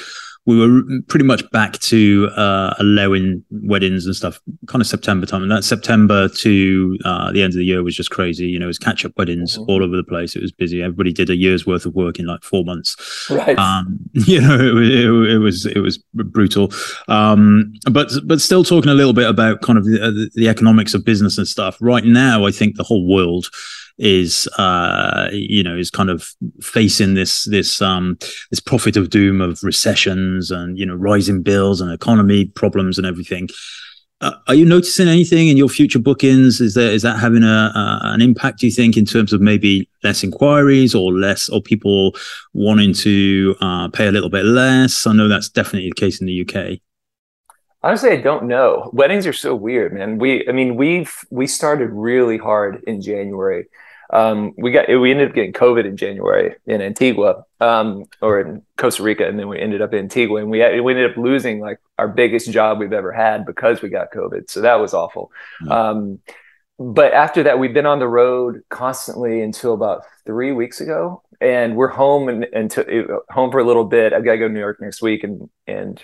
we were pretty much back to uh, allowing weddings and stuff kind of September time. And that September to uh, the end of the year was just crazy. You know, it was catch up weddings mm-hmm. all over the place. It was busy. Everybody did a year's worth of work in like four months. Right. Um, you know, it, it, it, was it was brutal. Um, but but still talking a little bit about kind of the, the economics of business and stuff. Right now, I think the whole world is uh, you know is kind of facing this this um, this prophet of doom of recessions and you know rising bills and economy problems and everything. Uh, are you noticing anything in your future bookings? Is there is that having a uh, an impact? Do you think in terms of maybe less inquiries or less or people wanting to uh, pay a little bit less? I know that's definitely the case in the UK. Honestly, I don't know. Weddings are so weird, man. We, I mean, we've we started really hard in January um, we got we ended up getting COVID in January in Antigua um, or in Costa Rica, and then we ended up in Antigua, and we had, we ended up losing like our biggest job we've ever had because we got COVID. So that was awful. Mm-hmm. Um, but after that, we've been on the road constantly until about three weeks ago, and we're home and, and to, home for a little bit. I've got to go to New York next week, and and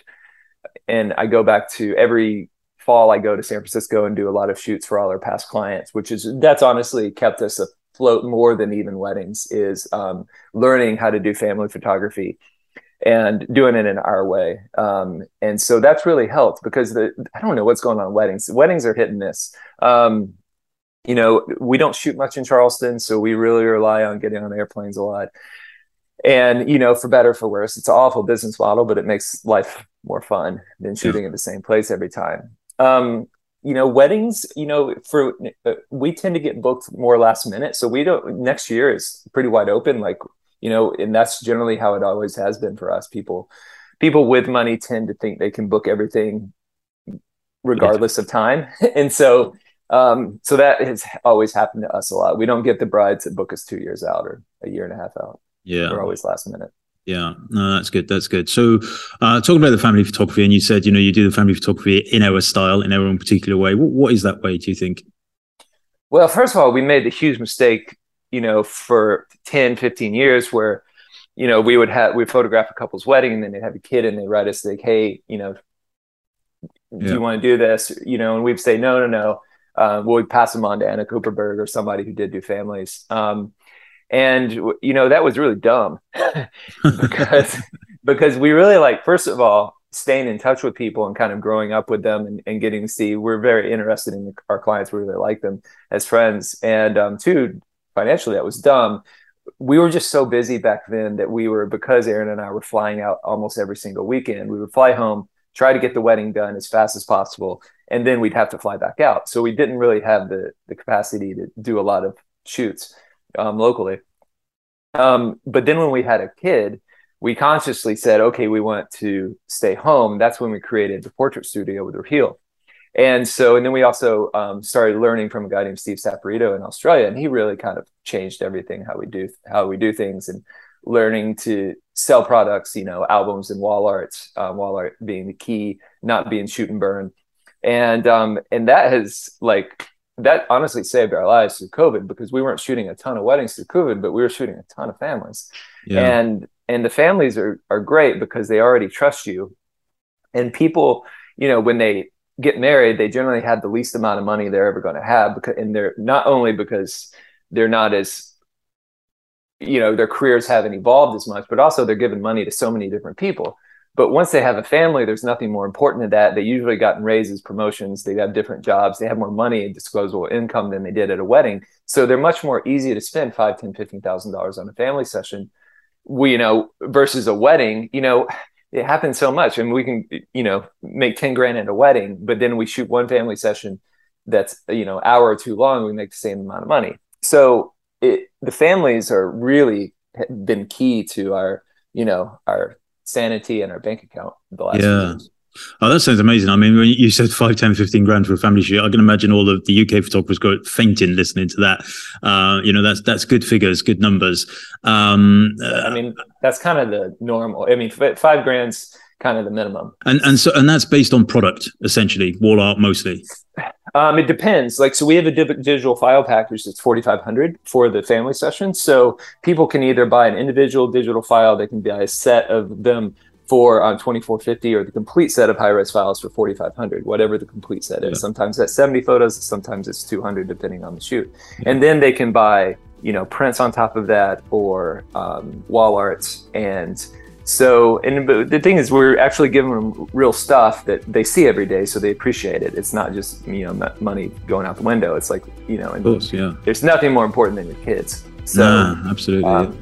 and I go back to every fall I go to San Francisco and do a lot of shoots for all our past clients, which is that's honestly kept us a float more than even weddings is um, learning how to do family photography and doing it in our way. Um, and so that's really helped because the I don't know what's going on in weddings. Weddings are hit and miss. Um, you know, we don't shoot much in Charleston, so we really rely on getting on airplanes a lot. And you know, for better for worse, it's an awful business model, but it makes life more fun than shooting yeah. at the same place every time. Um, you know weddings you know for uh, we tend to get booked more last minute. So we don't next year is pretty wide open. Like you know and that's generally how it always has been for us. People people with money tend to think they can book everything regardless of time. And so um so that has always happened to us a lot. We don't get the brides that book us two years out or a year and a half out. Yeah. We're always last minute yeah, no, that's good. That's good. So, uh, talking about the family photography, and you said, you know, you do the family photography in our style, in our own particular way. what, what is that way, do you think? Well, first of all, we made the huge mistake, you know, for 10, 15 years where, you know, we would have, we photograph a couple's wedding and then they'd have a kid and they write us like, hey, you know, do yeah. you want to do this? You know, and we'd say, no, no, no. Uh, well, we'd pass them on to Anna Kuperberg or somebody who did do families. Um, and you know that was really dumb because because we really like first of all staying in touch with people and kind of growing up with them and, and getting to see we're very interested in our clients we really like them as friends and um, two financially that was dumb we were just so busy back then that we were because Erin and I were flying out almost every single weekend. We would fly home, try to get the wedding done as fast as possible, and then we'd have to fly back out. So we didn't really have the the capacity to do a lot of shoots um, locally. Um, but then when we had a kid, we consciously said, okay, we want to stay home. That's when we created the portrait studio with Raheel. And so, and then we also um, started learning from a guy named Steve Saporito in Australia, and he really kind of changed everything how we do how we do things and learning to sell products, you know, albums and wall arts, um, wall art being the key, not being shoot and burn, and um, and that has like that honestly saved our lives through COVID because we weren't shooting a ton of weddings through COVID, but we were shooting a ton of families, yeah. and and the families are are great because they already trust you, and people, you know, when they get married, they generally have the least amount of money they're ever going to have, because, and they're not only because they're not as you know their careers haven't evolved as much, but also they're giving money to so many different people. But once they have a family, there's nothing more important than that. They usually gotten raises, promotions. They have different jobs. They have more money and disposable income than they did at a wedding. So they're much more easy to spend five, ten, fifteen thousand dollars on a family session. We, you know, versus a wedding, you know, it happens so much I and we can you know make 10 grand at a wedding but then we shoot one family session that's you know hour or two long we make the same amount of money so it, the families are really been key to our you know our sanity and our bank account the last yeah Oh, that sounds amazing. I mean, when you said 5, 10, 15 grand for a family shoot, I can imagine all of the UK photographers go fainting listening to that. Uh, you know, that's that's good figures, good numbers. Um, uh, I mean, that's kind of the normal. I mean, five grand's kind of the minimum. And and so and that's based on product essentially, wall art mostly. Um, it depends. Like, so we have a digital file package that's 4,500 for the family session. So people can either buy an individual digital file, they can buy a set of them for uh, 2450 or the complete set of high res files for 4500, whatever the complete set is. Yeah. Sometimes that's 70 photos, sometimes it's 200, depending on the shoot. Yeah. And then they can buy, you know, prints on top of that or um, wall arts. And so, and the thing is, we're actually giving them real stuff that they see every day, so they appreciate it. It's not just, you know, money going out the window. It's like, you know, and course, yeah. there's nothing more important than your kids. So, nah, absolutely. Um,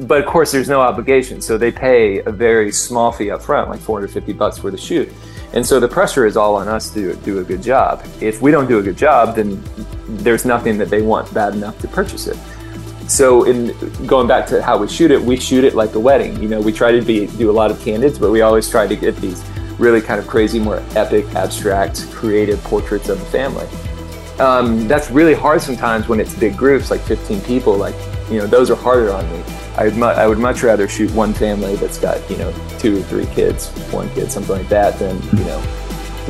but of course there's no obligation so they pay a very small fee up front like 450 bucks for the shoot and so the pressure is all on us to do a good job if we don't do a good job then there's nothing that they want bad enough to purchase it so in going back to how we shoot it we shoot it like a wedding. You know we try to be do a lot of candids but we always try to get these really kind of crazy more epic abstract creative portraits of the family. Um, that's really hard sometimes when it's big groups like 15 people like you know those are harder on me. I'd mu- I would much rather shoot one family that's got you know two or three kids, one kid, something like that, than you know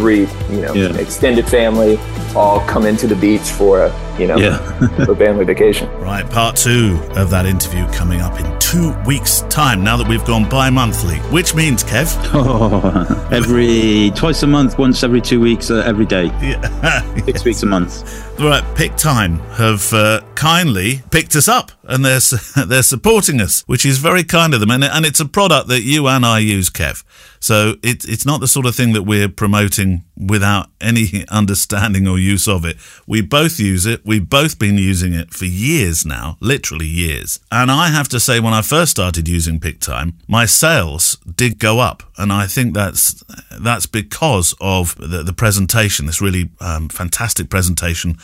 three you know yeah. extended family all come into the beach for a you know yeah. a family vacation. Right, part two of that interview coming up in two weeks' time. Now that we've gone bi-monthly, which means Kev, oh, every twice a month, once every two weeks, uh, every day, yeah. six weeks a month. Right, Pic-Time have uh, kindly picked us up and they're they're supporting us, which is very kind of them. And, and it's a product that you and I use, Kev. So it, it's not the sort of thing that we're promoting without any understanding or use of it. We both use it. We've both been using it for years now, literally years. And I have to say, when I first started using Pic-Time, my sales did go up, and I think that's that's because of the, the presentation. This really um, fantastic presentation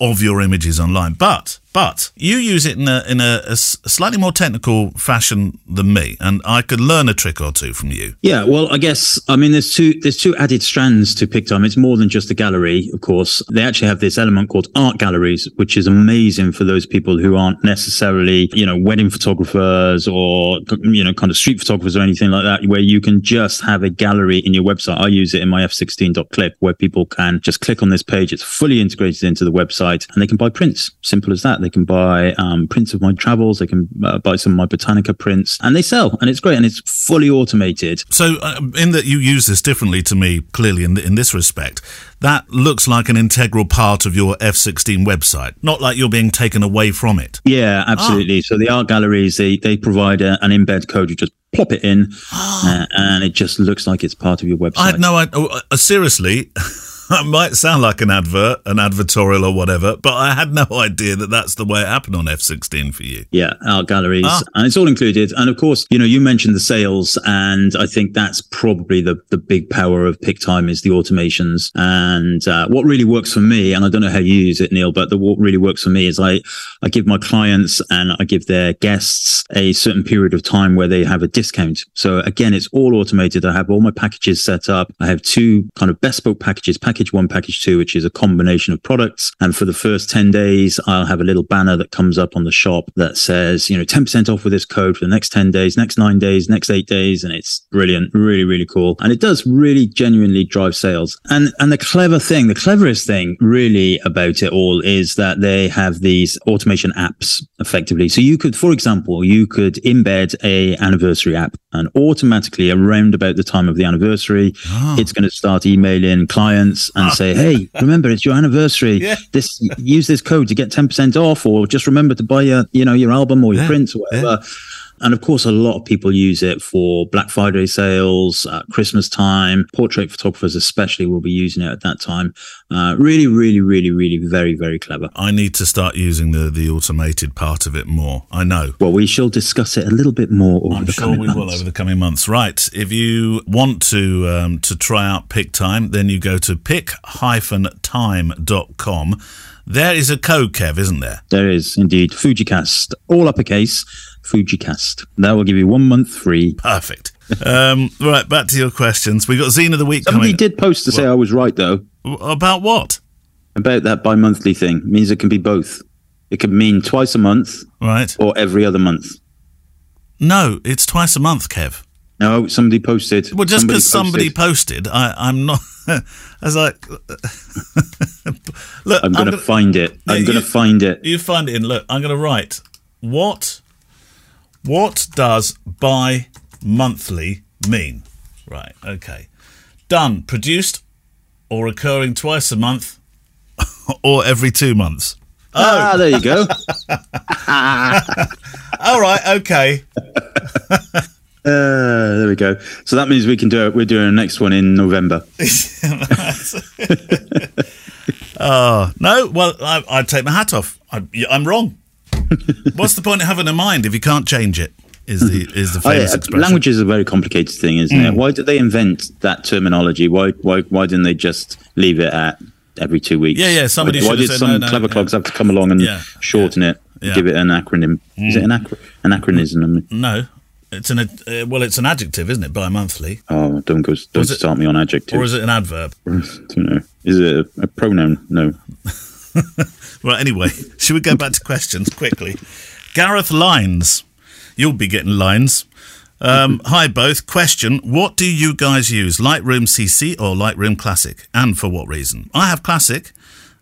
of your images online. But but you use it in a in a, a, slightly more technical fashion than me, and I could learn a trick or two from you. Yeah, well, I guess I mean there's two there's two added strands to Pic-Time. It's more than just a gallery, of course. They actually have this element called art galleries, which is amazing for those people who aren't necessarily you know wedding photographers or you know kind of street photographers or anything like that, where you can just have a gallery in your website. I use it in my f16.click, where people can just click on this page. It's fully integrated into the website, and they can buy prints. Simple as that. They can buy um, prints of my travels. They can uh, buy some of my Botanica prints, and they sell, and it's great, and it's fully automated. So, uh, in that you use this differently to me, clearly in in this respect, that looks like an integral part of your F16 website, not like you're being taken away from it. Yeah, absolutely. Ah. So the art galleries they they provide a, an embed code. You just plop it in, ah. uh, and it just looks like it's part of your website. I had no idea. Oh, uh, seriously. it might sound like an advert, an advertorial or whatever, but I had no idea that that's the way it happened on F16 for you. Yeah, art galleries, Ah. and it's all included. And of course, you know, you mentioned the sales, and I think that's probably the the big power of Pic-Time is the automations. And uh, what really works for me, and I don't know how you use it, Neil, but the what really works for me is I I give my clients and I give their guests a certain period of time where they have a discount. So again, it's all automated. I have all my packages set up. I have two kind of bespoke packages, package one, package two, which is a combination of products. And for the first 10 days, I'll have a little banner that comes up on the shop that says, you know, 10% off with this code for the next 10 days, next nine days, next eight days. And it's brilliant, really, really cool. And it does really genuinely drive sales. And, and the clever thing, the cleverest thing really about it all is that they have these automation apps effectively. So you could, for example, you could embed a anniversary app and automatically around about the time of the anniversary, ah. it's going to start emailing clients and ah. say, Hey, remember it's your anniversary. Yeah. This use this code to get 10% off or just remember to buy your, you know, your album or your Yeah, prints or whatever. And of course, a lot of people use it for Black Friday sales, uh, Christmas time. Portrait photographers, especially, will be using it at that time. Uh, really, really, really, really, very, very clever. I need to start using the, the automated part of it more. I know. Well, we shall discuss it a little bit more over I'm the sure coming we will months. over the coming months. Right. If you want to um, to try out Pic-Time, then you go to pic-time.com. There is a code, Kev, isn't there? There is indeed Fujicast, all uppercase, Fujicast. That will give you one month free. Perfect. um, right, back to your questions. We got Zine of the Week Somebody coming. did post to say I was right though About what? about that bi-monthly thing. It means it can be both. It could mean twice a month Right. or every other month. No, it's twice a month, Kev. No, somebody posted. Well, just because somebody somebody posted. I, I'm not. I was like, look, I'm going to find it. I'm going to find it. You find it in. Look, I'm going to write what. What does bi-monthly mean? Right. Okay. Done. Produced or occurring twice a month, or every two months. Ah, there you go. All right. Okay. Uh, there we go. So that means we can do it. We're doing our next one in November. Oh no. Well, I, I take my hat off. I, I'm wrong. What's the point of having a mind if you can't change it? Is the is the Oh, yeah, famous expression? Language is a very complicated thing, isn't Mm. it? Why did they invent that terminology? Why why why didn't they just leave it at every two weeks? Yeah, yeah, somebody Why, why did said, some no, no, clever clogs have to come along and Yeah, shorten it, give it an acronym? Is it an acro- anachronism? No, it's an uh, well, it's an adjective, isn't it? Bi-monthly, Oh, don't go, don't Was it- start me on adjectives. or is it an adverb? don't know. Is it a, a pronoun? No. Well, anyway, should we go back to questions quickly? Gareth Lines, you'll be getting lines. Um, hi, both. Question What do you guys use, Lightroom CC or Lightroom Classic? And for what reason? I have Classic,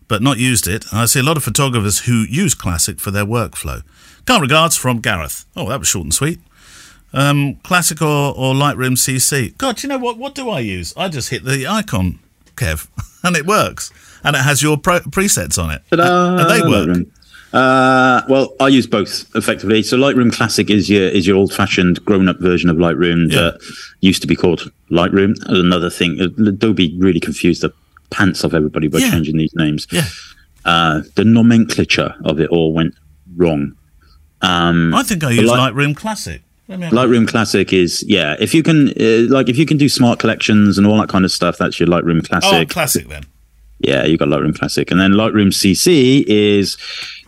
but not used it. I see a lot of photographers who use Classic for their workflow. Kind regards from Gareth. Oh, that was short and sweet. Um, Classic or, or Lightroom CC? God, you know what? What do I use? I just hit the icon, Kev, and it works. And it has your pro- presets on it. Ta-da! And they work. Lightroom. Uh, well, I use both effectively. So Lightroom Classic is your is your old fashioned grown up version of Lightroom Yeah. that used to be called Lightroom. Another thing, Adobe really confused the pants off everybody by Yeah. changing these names. Yeah. Uh, the nomenclature of it all went wrong. Um, I think I use Light- Lightroom Classic. Lightroom Classic is yeah. If you can uh, like if you can do smart collections and all that kind of stuff, that's your Lightroom Classic. Oh, Classic. Classic then. Yeah, you got Lightroom Classic, and then Lightroom CC is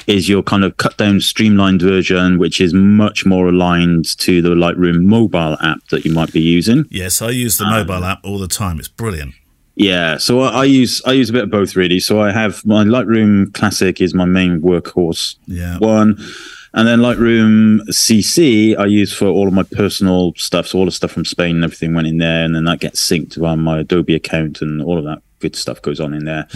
is your kind of cut down, streamlined version, which is much more aligned to the Lightroom mobile app that you might be using. Yes, I use the Um, mobile app all the time. It's brilliant. Yeah, so I, I use I use a bit of both really. So I have my Lightroom Classic is my main workhorse Yeah. one, and then Lightroom CC I use for all of my personal stuff. So all the stuff from Spain and everything went in there, and then that gets synced to my Adobe account, and all of that good stuff goes on in there.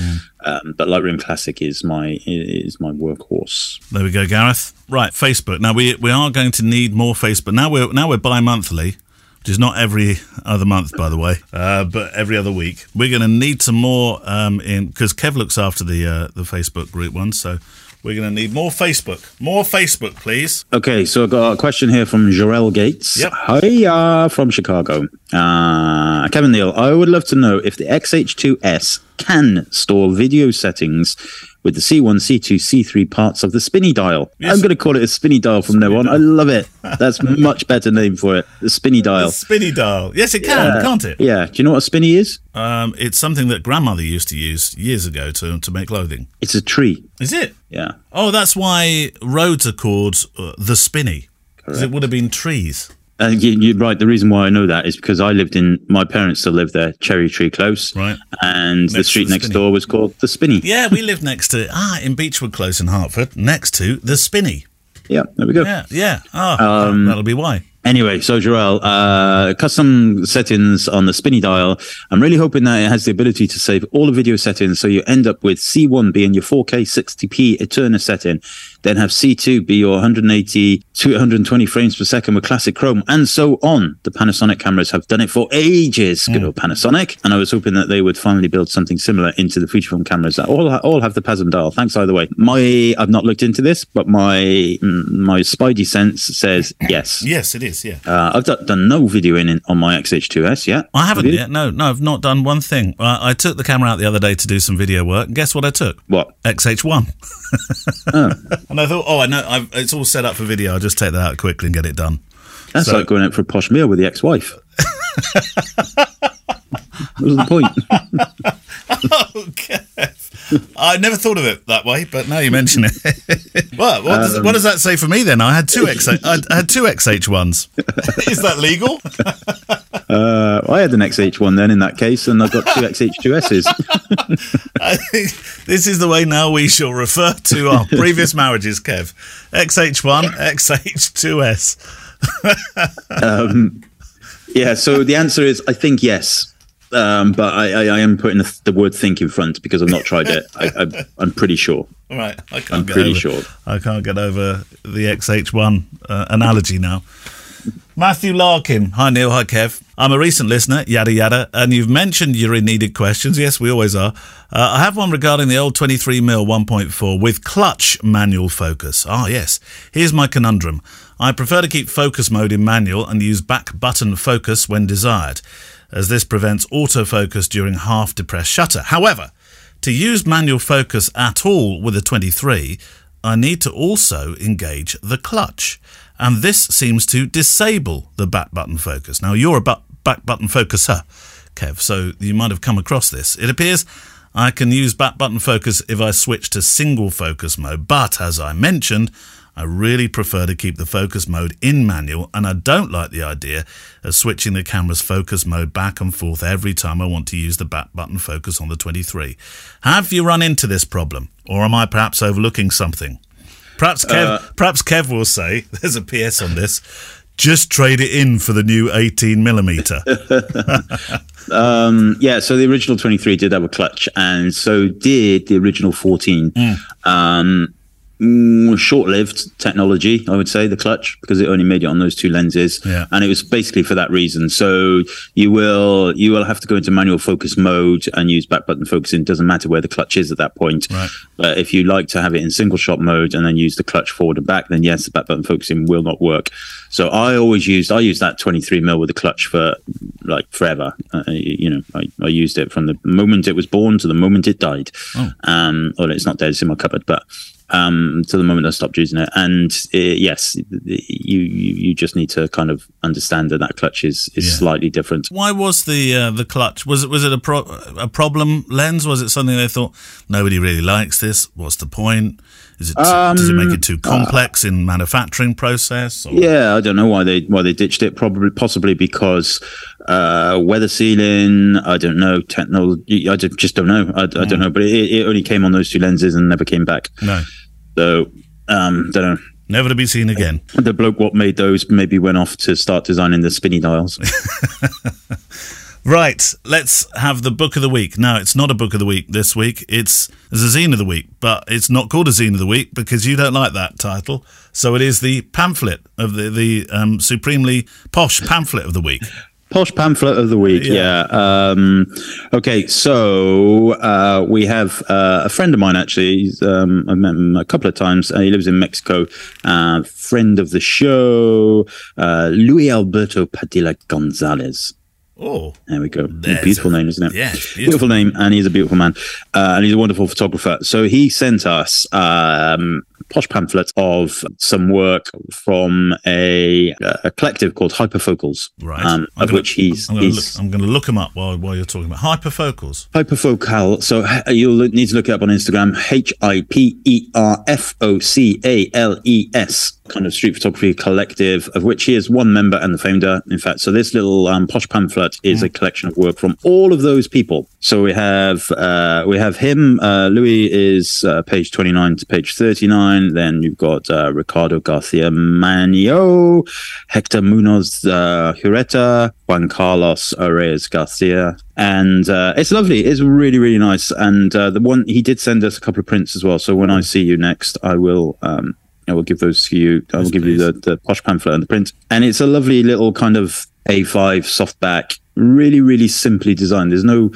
Um, but Lightroom Classic is my is my workhorse. There we go, Gareth. Right, Facebook. Now we we are going to need more Facebook. Now we're now we're bi-monthly, which is not every other month, by the way, uh, but every other week. We're going to need some more um, in because Kev looks after the uh, the Facebook group one, so we're going to need more Facebook. More Facebook, please. Okay, so I've got a question here from Jarell Gates. Yep. Hiya from Chicago. Uh, Uh, Kevin Neal, I would love to know if the X-H2S can store video settings with the C1, C2, C3 parts of the spinny dial. Yes. I'm going to call it a spinny dial from now on. I love it. That's much better name for it. The spinny dial. Spinny dial. Yes, it can, can't it? Yeah. Do you know what a spinny is? Um, it's something that grandmother used to use years ago to, to make clothing. It's a tree. Is it? Yeah. Oh, that's why roads are called uh, the spinney. Because it would have been trees. Uh, you, you're right. The reason why I know that is because I lived in, my parents still live there, Cherry Tree Close. Right. And the Next to street the next Spinney. door was called the Spinney. Yeah, we lived next to ah in Beechwood Close in Hartford, next to the spinney. Yeah, there we go. Yeah, yeah. Ah, Um, that'll be why. Anyway, so Jarell, uh, custom settings on the spinny dial. I'm really hoping that it has the ability to save all the video settings. So you end up with C1 being your 4K 60p Eterna setting, then have C2 be your 180 to 120 frames per second with classic Chrome, and so on. The Panasonic cameras have done it for ages. Good old Panasonic. And I was hoping that they would finally build something similar into the Fujifilm cameras that all, all have the PASM dial. Thanks either way. My, I've not looked into this, but my, mm, my Spidey sense says yes. Yes, it is. Yeah. Uh, I've done, done no videoing in, on my X-H2S yet. I haven't Have yet. No, no, I've not done one thing. I, I took the camera out the other day to do some video work. And guess what I took? What? X-H1. and I thought, oh, I know, I've, it's all set up for video. I'll just take that out quickly and get it done. That's So- like going out for a posh meal with the ex-wife. what was the point? okay. I never thought of it that way, but now you mention it. well, what does, what does that say for me then? I had two X, I had two XH ones. Is that legal? Uh, I had an X-H1 then in that case, and I've got two X-H2Ss. This is the way now we shall refer to our previous marriages, Kev. X-H1, X-H2S. yeah, so the answer is I think yes. Um, but I, I, I am putting the, the word think in front because I've not tried it. I, I, I'm pretty sure. Right, I get pretty over, sure. I can't get over the X-H1 uh, analogy now. Matthew Larkin. Hi, Neil. Hi, Kev. I'm a recent listener, yada yada, and you've mentioned you're in needed questions. Yes, we always are. Uh, I have one regarding the old 23mm 1.4 with clutch manual focus. Ah, yes. Here's my conundrum. I prefer to keep focus mode in manual and use back button focus when desired, as this prevents autofocus during half depressed shutter. However, to use manual focus at all with a 23, I need to also engage the clutch. And this seems to disable the back button focus. Now, you're a bu- back button focuser, Kev, so you might have come across this. It appears I can use back button focus if I switch to single focus mode, but as I mentioned, I really prefer to keep the focus mode in manual, and I don't like the idea of switching the camera's focus mode back and forth every time I want to use the back button focus on the 23. Have you run into this problem, or am I perhaps overlooking something? Perhaps Kev, perhaps Kev will say, there's a PS on this, just trade it in for the new 18 millimeter. Um, yeah, so the original 23 did have a clutch, and so did the original 14. Um, mm, short-lived technology, I would say, the clutch, because it only made it on those two lenses, Yeah. and it was basically for that reason. So you will you will have to go into manual focus mode and use back button focusing. Doesn't matter where the clutch is at that point. Right. But if you like to have it in single shot mode and then use the clutch forward and back, then yes, the back button focusing will not work. So I always used I used that 23 mil with the clutch for like forever. Uh, you know, I, I used it from the moment it was born to the moment it died. Um, well, it's not dead; it's in my cupboard, but um, to the moment I stopped using it. And uh, yes, you, you you just need to kind of understand that that clutch is is Yeah. slightly different. Why was the uh, the clutch? Was it was it a pro- a problem lens? Was it something they thought nobody really likes this? What's the point? Is it does it make it too complex in manufacturing process? Or? Yeah, I don't know why they why they ditched it. Probably, possibly because uh, weather sealing. I don't know technology. I just don't know. I, I don't know. But it, it only came on those two lenses and never came back. No, So um, don't know. never to be seen again. The bloke what made those maybe went off to start designing the spinny dials. Right, let's have the book of the week. No, it's not a book of the week this week. It's, it's a zine of the week, but it's not called a zine of the week because you don't like that title. So it is the pamphlet of the the um, supremely posh pamphlet of the week. Posh pamphlet of the week. Yeah. Yeah. Um, okay. So uh, we have uh, a friend of mine. Actually, He's, um, I've met him a couple of times. Uh, he lives in Mexico. Uh, friend of the show, uh, Luis Alberto Padilla Gonzalez. Oh, There we go. Beautiful name, isn't it? yeah, beautiful. beautiful. name, and he's a beautiful man, uh, and he's a wonderful photographer. So he sent us um, posh pamphlet of some work from a, a collective called Hiperfocales, right. um, of gonna- which he's, I'm going to look, I'm gonna look them up while, while you're talking about hyperfocals. Hyperfocal. So you'll need to look it up on Instagram. H I P E R F O C A L E S. Kind of street photography collective, of which he is one member and the founder. In fact, so this little um, posh pamphlet is a collection of work from all of those people. So we have uh, we have him. Uh, Louis is uh, page twenty nine to page thirty nine. Then you've got uh, Ricardo Garcia Manio, Hector Munoz uh, Hureta, Juan Carlos Arrez Garcia. And uh, it's lovely. It's really, really nice. And uh, the one he did send us a couple of prints as well. So when I see you next, I will um, I will give those to you. I will Yes, give you the, the posh pamphlet and the print. And it's a lovely little kind of A5 softback, really, really simply designed. There's no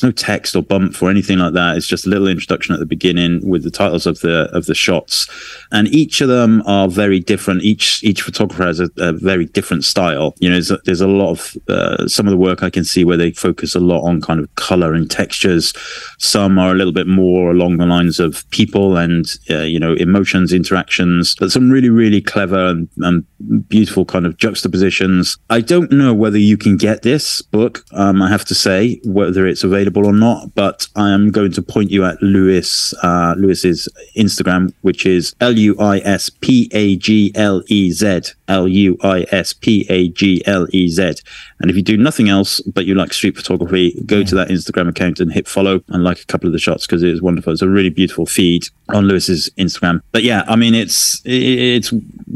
there's no text or bump or anything like that. It's just a little introduction at the beginning with the titles of the of the shots, and each of them are very different. Each each photographer has a, a very different style. You know, there's a, there's a lot of uh, some of the work I can see where they focus a lot on kind of color and textures. Some are a little bit more along the lines of people and uh, you know emotions, interactions, but some really really clever and, and beautiful kind of juxtapositions. I don't know whether you can get this book. Um, I have to say whether it's available or not, but I am going to point you at Lewis uh, Lewis's Instagram, which is L U I S P A G L E Z L U I S P A G L E Z. And if you do nothing else but you like street photography, go to that Instagram account and hit follow and like a couple of the shots because it is wonderful. It's a really beautiful feed on Lewis's Instagram. But yeah, I mean, it's it's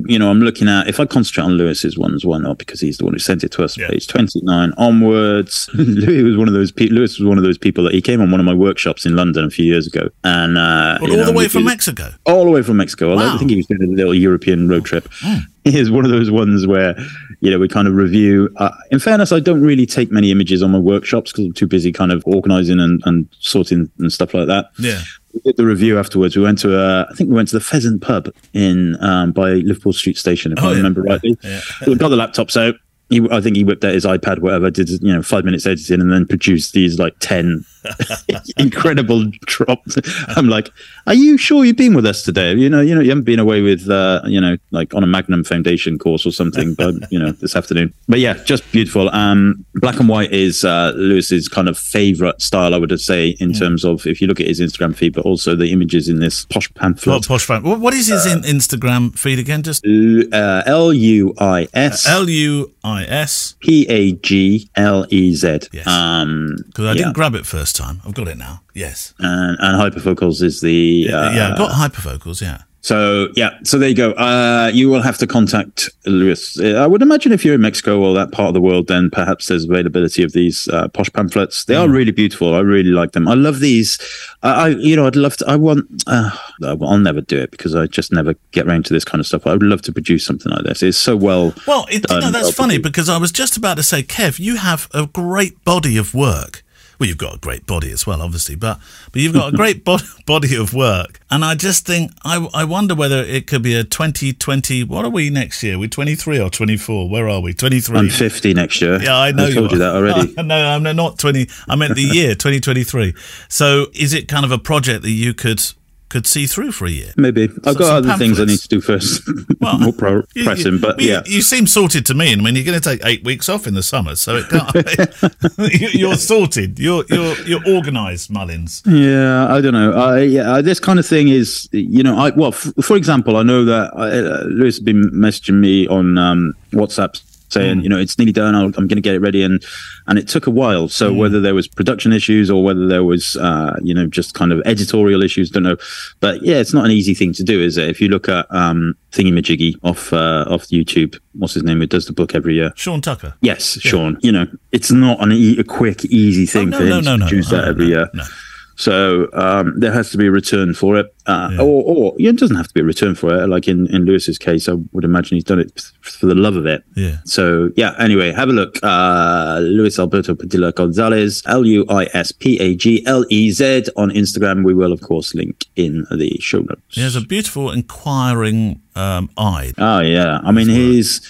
you know I'm looking at if I concentrate on Lewis's ones, why not? Because he's the one who sent it to us. Yeah. Page twenty nine onwards. Louis was one of those people. Lewis was one of those people that he came on one of my workshops in London a few years ago, and uh, Well, all know, the way from Mexico. all the way from Mexico. Wow. I think he was doing a little European road trip. He is one of those ones where, you know, we kind of review. Uh, in fairness, I don't really take many images on my workshops because I'm too busy kind of organizing and, and sorting and stuff like that. Yeah. We did the review afterwards. We went to, uh, I think we went to the Pheasant Pub in um, by Liverpool Street Station, if Oh, I yeah. remember rightly. Yeah. we got the laptops out. He, I think he whipped out his iPad, whatever, did you know five minutes editing, and then produced these like ten incredible drop. I'm like, are you sure you've been with us today? You know, you know, you haven't been away with, uh, you know, like on a Magnum Foundation course or something, but you know, this afternoon. But yeah, just beautiful. Um, black and white is uh, Lewis's kind of favorite style, I would say, in terms of if you look at his Instagram feed, but also the images in this posh pamphlet. What, posh fan. What, is his in Instagram feed again? Just Uh, L U I S L U I S. P A G L E Z. Yes. Um, Because I yeah. didn't grab it first time. I've got it now. Yes. and, and Hiperfocales is the uh, yeah, I've got Hiperfocales. Yeah. So yeah, so there you go. Uh, you will have to contact Lewis. Uh, I would imagine if you're in Mexico or that part of the world, then perhaps there's availability of these uh, posh pamphlets. They are really beautiful. I really like them. I love these. I, I you know, I'd love to. I want. Uh, I'll never do it because I just never get around to this kind of stuff. I would love to produce something like this. It's so well. Well, it, you know, that's well funny because I was just about to say, Kev, you have a great body of work. Well, you've got a great body as well, obviously, but but you've got a great bo- body of work, and I just think I I wonder whether it could be a 2020. What are we next year? We're 23 or 24? Where are we? 23. I'm 50 next year. Yeah, I know. I told you, are. that already. no, I'm not 20. I meant the year 2023. So, is it kind of a project that you could could see through for a year? Maybe I've got other things I need to do first. Well, More pro- you- you- pressing, but you, yeah. you seem sorted to me. And I mean, you're going to take eight weeks off in the summer, so it can't. you- you're sorted. You're you're you're organised, Mullins. Yeah, I don't know. I, yeah, this kind of thing is, you know, I well, f- for example, I know that uh, Lewis has been messaging me on um, WhatsApp saying, you know, it's nearly done. I'll, I'm going to get it ready, and and it took a while. So whether there was production issues or whether there was, uh, you know, just kind of editorial issues, don't know. But yeah, it's not an easy thing to do, is it? If you look at um, Thingy Majiggy off uh, off YouTube, what's his name? Who does the book every year? Sean Tucker. Yes, Sean. You know, it's not an e- a quick, easy thing Oh, no, for him no, no, to produce that every no, year. So um, there has to be a return for it, uh, or, or yeah, it doesn't have to be a return for it. Like in, in Lewis's case, I would imagine he's done it for the love of it. Yeah. So yeah. Anyway, have a look. Uh, Luis Alberto Padilla Gonzalez, L U I S P A G L E Z on Instagram. We will of course link in the show notes. He has a beautiful, inquiring um, eye. Oh yeah, I mean his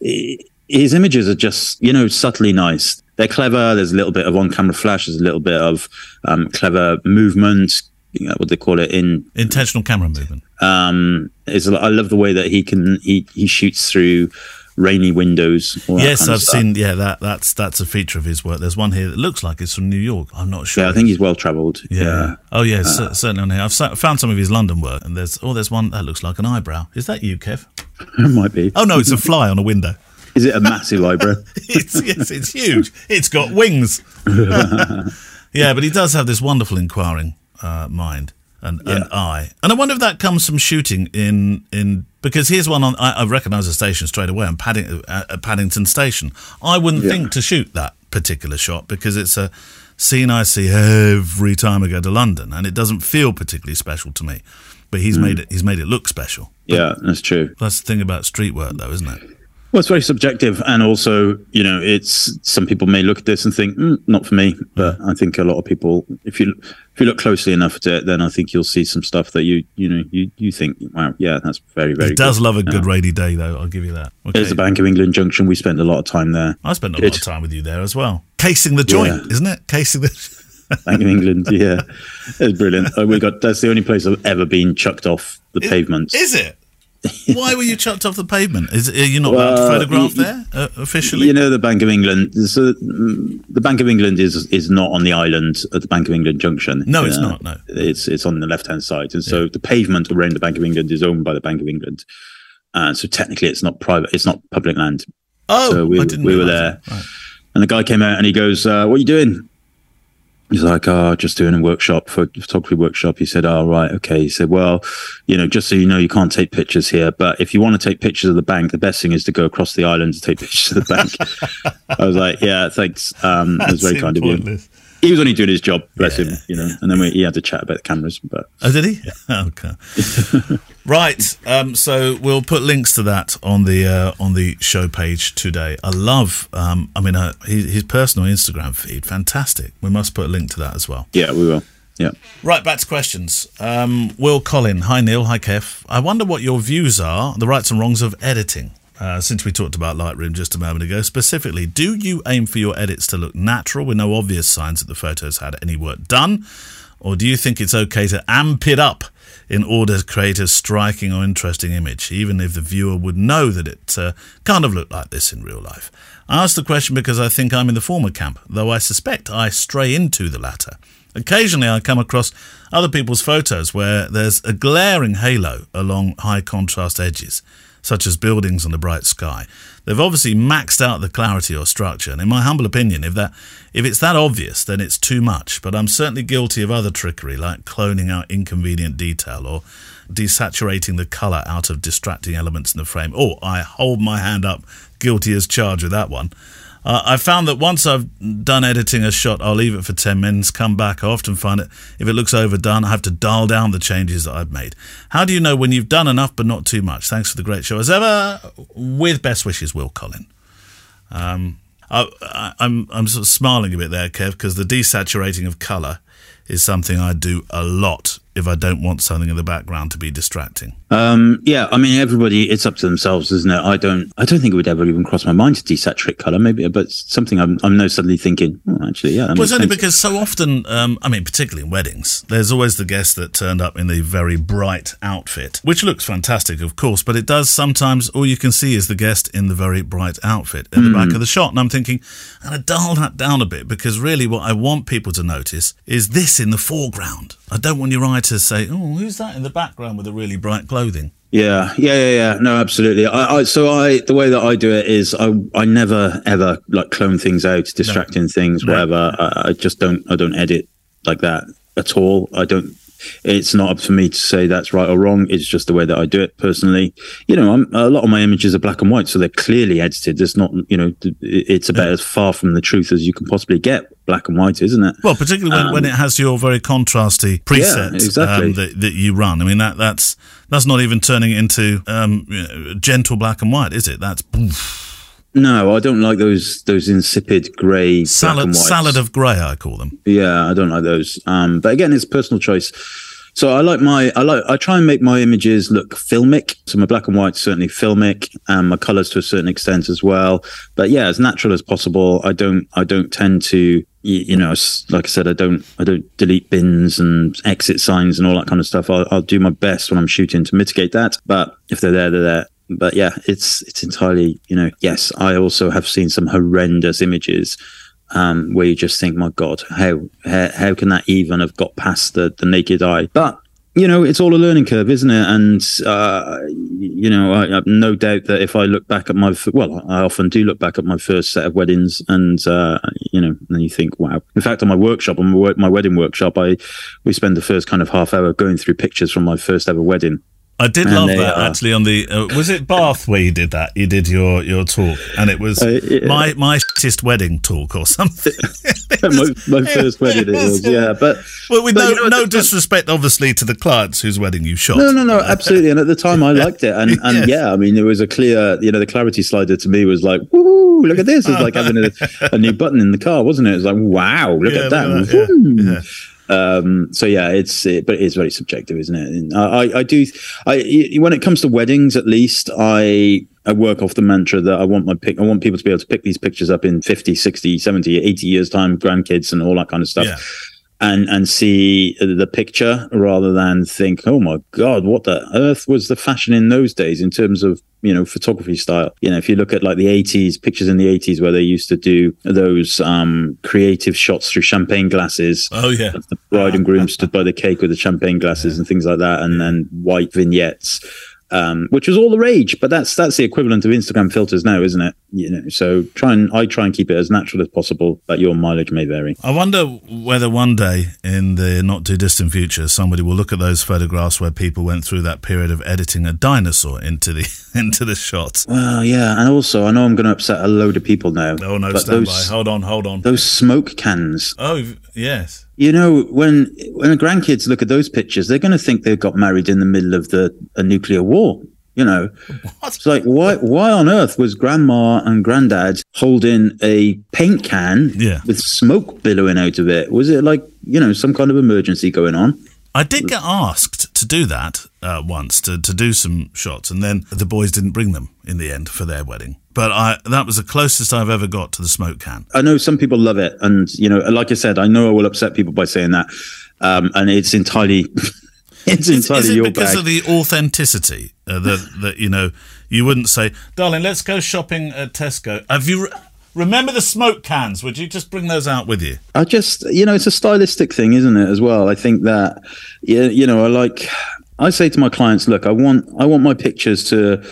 his images are just you know subtly nice. They're clever. There's a little bit of on-camera flash. There's a little bit of um, clever movement. You know, what they call it in Intentional camera movement. um is I love the way that he can he he shoots through rainy windows. Yes, I've seen. Yeah, that that's that's a feature of his work. There's one here that looks like it's from New York. I'm not sure. Yeah, I think he's well travelled. Yeah. Oh, yeah, cer- certainly on here. I've sa- found some of his London work, and there's oh, there's one that looks like an eyebrow. Is that you, Kev? it might be. Oh no, it's a fly on a window. Is it a massive eyebrow? It's yes, it's huge. It's got wings. yeah, but he does have this wonderful inquiring uh, mind and, and eye, and I wonder if that comes from shooting in in because here's one on. I, I recognise the station straight away. I'm Padding, uh, at Paddington Station. I wouldn't think to shoot that particular shot because it's a scene I see every time I go to London, and it doesn't feel particularly special to me. But he's made it. He's made it look special. yeah, that's true. That's the thing about street work, though, isn't it? Well, it's very subjective, and also, you know, it's some people may look at this and think, mm, "Not for me," but I think a lot of people, if you if you look closely enough at it, then I think you'll see some stuff that you you know you you think, "Wow, yeah, that's very very." He does good. love a good Yeah. rainy day, though. I'll give you that. Okay. There's the Bank of England Junction. We spent a lot of time there. I spent a Good. lot of time with you there as well. Casing the joint, Yeah. isn't it? Casing the. Bank of England, yeah, it's brilliant. Uh, we got that's the only place I've ever been chucked off the pavement. Is it? Why were you chucked off the pavement? Is are you not allowed to photograph you- there uh, officially? You know the Bank of England. So mm, the Bank of England is is not on the island at the Bank of England Junction. No, it's Uh, not, no. it's it's on the left hand side, and so the pavement around the Bank of England is owned by the Bank of England. Uh, so technically, it's not private. It's not public land. oh, so we I didn't we were there. Right. and the guy came out and he goes, uh, "What are you doing?" He's like, "Oh, just doing a workshop for photography workshop." He said, "Oh, right, okay." He said, "Well, you know, just so you know, you can't take pictures here, but if you want to take pictures of the bank, the best thing is to go across the island to take pictures of the bank." I was like, "Yeah, thanks. Um, it was very kind of you." He was only doing his job, bless him, you know. And then we, he had to chat about the cameras, but Oh, did he? okay. right. Um, so we'll put links to that on the uh, on the show page today. I love. Um, I mean, uh, his, his personal Instagram feed, fantastic. We must put a link to that as well. yeah, we will. Yeah. Right, back to questions. Um, Will Collin, hi Neil, hi Kev. I wonder what your views are, the rights and wrongs of editing. Uh, since we talked about Lightroom just a moment ago, specifically, do you aim for your edits to look natural with no obvious signs that the photos had any work done? Or do you think it's okay to amp it up in order to create a striking or interesting image, even if the viewer would know that it uh, kind of looked like this in real life? I ask the question because I think I'm in the former camp, though I suspect I stray into the latter. Occasionally, I come across other people's photos where there's a glaring halo along high contrast edges, such as buildings and the bright sky. They've obviously maxed out the clarity or structure, and in my humble opinion, if that if it's that obvious, then it's too much. But I'm certainly guilty of other trickery, like cloning out inconvenient detail or desaturating the colour out of distracting elements in the frame. Oh, I hold my hand up, guilty as charged with that one. Uh, I found that once I've done editing a shot, I'll leave it for 10 minutes, come back. I often find it, if it looks overdone, I have to dial down the changes that I've made. How do you know when you've done enough but not too much? Thanks for the great show. As ever, with best wishes, Will Collin. Um, I, I'm, I'm sort of smiling a bit there, Kev, because the desaturating of colour is something I do a lot if I don't want something in the background to be distracting. Um, yeah, I mean, everybody, it's up to themselves, isn't it? I don't, I don't think it would ever even cross my mind to desaturate color, maybe, but something I'm, I'm now suddenly thinking, oh, actually, yeah. Well, it's only sense. because so often, um, I mean, particularly in weddings, there's always the guest that turned up in the very bright outfit, which looks fantastic, of course, but it does sometimes, all you can see is the guest in the very bright outfit at the Hmm. back of the shot. And I'm thinking, and I dial that down a bit because really what I want people to notice is this in the foreground. I don't want your eye to say, oh, who's that in the background with the really bright clothing? Yeah, yeah, yeah, yeah. No, absolutely. I, I so I the way that I do it is I I never ever like clone things out, distracting things, No. whatever. I, I just don't I don't edit like that at all. I don't. It's not up for me to say that's right or wrong. It's just the way that I do it personally. You know, I'm, a lot of my images are black and white, so they're clearly edited. It's not, you know, it's about as far from the truth as you can possibly get. Black and white, isn't it? Well, particularly when, when it has your very contrasty preset Um, exactly. um, that, that you run. I mean, that that's that's not even turning it into um, gentle black and white, is it? That's No, I don't like those those insipid grey salad salad of grey, I call them. Yeah, I don't like those. Um, but again, it's personal choice. So I like my I like I try and make my images look filmic. So my black and white certainly filmic, and my colors to a certain extent as well. But yeah, as natural as possible. I don't I don't tend to you know like I said I don't I don't delete bins and exit signs and all that kind of stuff. I'll, I'll do my best when I'm shooting to mitigate that. But if they're there, they're there. But yeah, it's it's entirely you know yes. I also have seen some horrendous images um, where you just think, my God, how, how how can that even have got past the the naked eye? But you know, it's all a learning curve, isn't it? And uh, you know, I, have no doubt that if I look back at my well, I often do look back at my first set of weddings, and uh, you know, and you think, wow. In fact, on my workshop, on my wedding workshop, I we spend the first kind of half hour going through pictures from my first ever wedding I did and love that are. actually on the uh, was it Bath where you did that? You did your your talk, and it was uh, yeah. my my shittest wedding talk or something. my, my, first wedding, it was yeah, but well, with but, no, you know, no disrespect, obviously, to the clients whose wedding you shot. No, no, no, absolutely. And at the time, I liked it, and and yes. yeah, I mean, there was a clear, you know, the clarity slider to me was like, woo, look at this! It's like having a, a, new button in the car, wasn't it? It was like, wow, look yeah, at that. Look at that. Yeah. Um, so yeah, it's it, but it is very subjective, isn't it? I, I do. I when it comes to weddings, at least I I work off the mantra that I want my pick. I want people to be able to pick these pictures up in 50, 60, 70, 80 years time, grandkids and all that kind of stuff. Yeah and and see the picture rather than think, oh my god, what the earth was the fashion in those days in terms of you know photography style. You know, if you look at like the 80s pictures in the 80s where they used to do those um, creative shots through champagne glasses. Oh yeah, the bride and groom stood by the cake with the champagne glasses yeah. and things like that, and then white vignettes um, which was all the rage. But that's that's the equivalent of Instagram filters now, isn't it? You know, so try and I try and keep it as natural as possible, but your mileage may vary. I wonder whether one day in the not too distant future, somebody will look at those photographs where people went through that period of editing a dinosaur into the into the shot. Well, yeah, and also I know I'm going to upset a load of people now. Oh no, stand those, by. Hold on, hold on. Those smoke cans. Oh yes you know, when when the grandkids look at those pictures, they're going to think they got married in the middle of the a nuclear war. You know, what? it's like why why on earth was grandma and granddad holding a paint can yeah. with smoke billowing out of it? Was it like you know some kind of emergency going on? I did get asked to do that uh, once to to do some shots, and then the boys didn't bring them in the end for their wedding. But I that was the closest I've ever got to the smoke can. I know some people love it, and you know, like I said, I know I will upset people by saying that, um, and it's entirely it's entirely is, is your because bag. of the authenticity uh, that that you know you wouldn't say, darling, let's go shopping at Tesco. Have you? Re- remember the smoke cans? Would you just bring those out with you? I just, you know, it's a stylistic thing, isn't it? As well, I think that, yeah, you know, I like. I say to my clients, look, I want, I want my pictures to,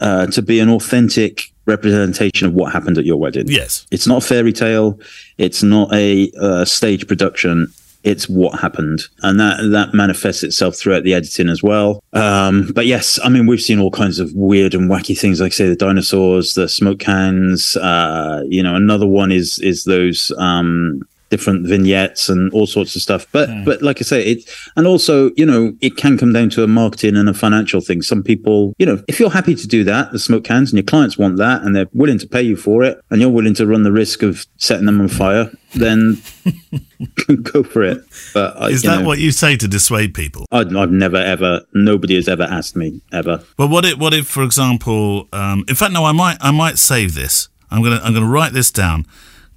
uh, to be an authentic representation of what happened at your wedding. Yes, it's not a fairy tale. It's not a uh, stage production it's what happened and that that manifests itself throughout the editing as well um, but yes i mean we've seen all kinds of weird and wacky things like say the dinosaurs the smoke cans uh, you know another one is is those um, different vignettes and all sorts of stuff. But mm. but like I say, it and also you know it can come down to a marketing and a financial thing. Some people, you know, if you're happy to do that, the smoke cans, and your clients want that, and they're willing to pay you for it, and you're willing to run the risk of setting them on fire, then go for it. But is that know, what you say to dissuade people? I, have never ever. Nobody has ever asked me ever. But what if what if, for example, um, in fact, no, I might I might save this. I'm gonna I'm gonna write this down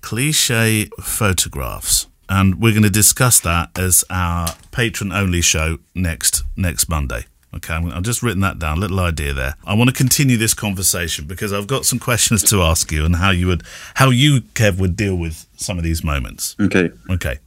cliche photographs. And we're going to discuss that as our patron only show next next Monday. Okay, i have just written that down. Little idea there. I want to continue this conversation because I've got some questions to ask you and how you would, how you Kev would deal with some of these moments. Okay. Okay.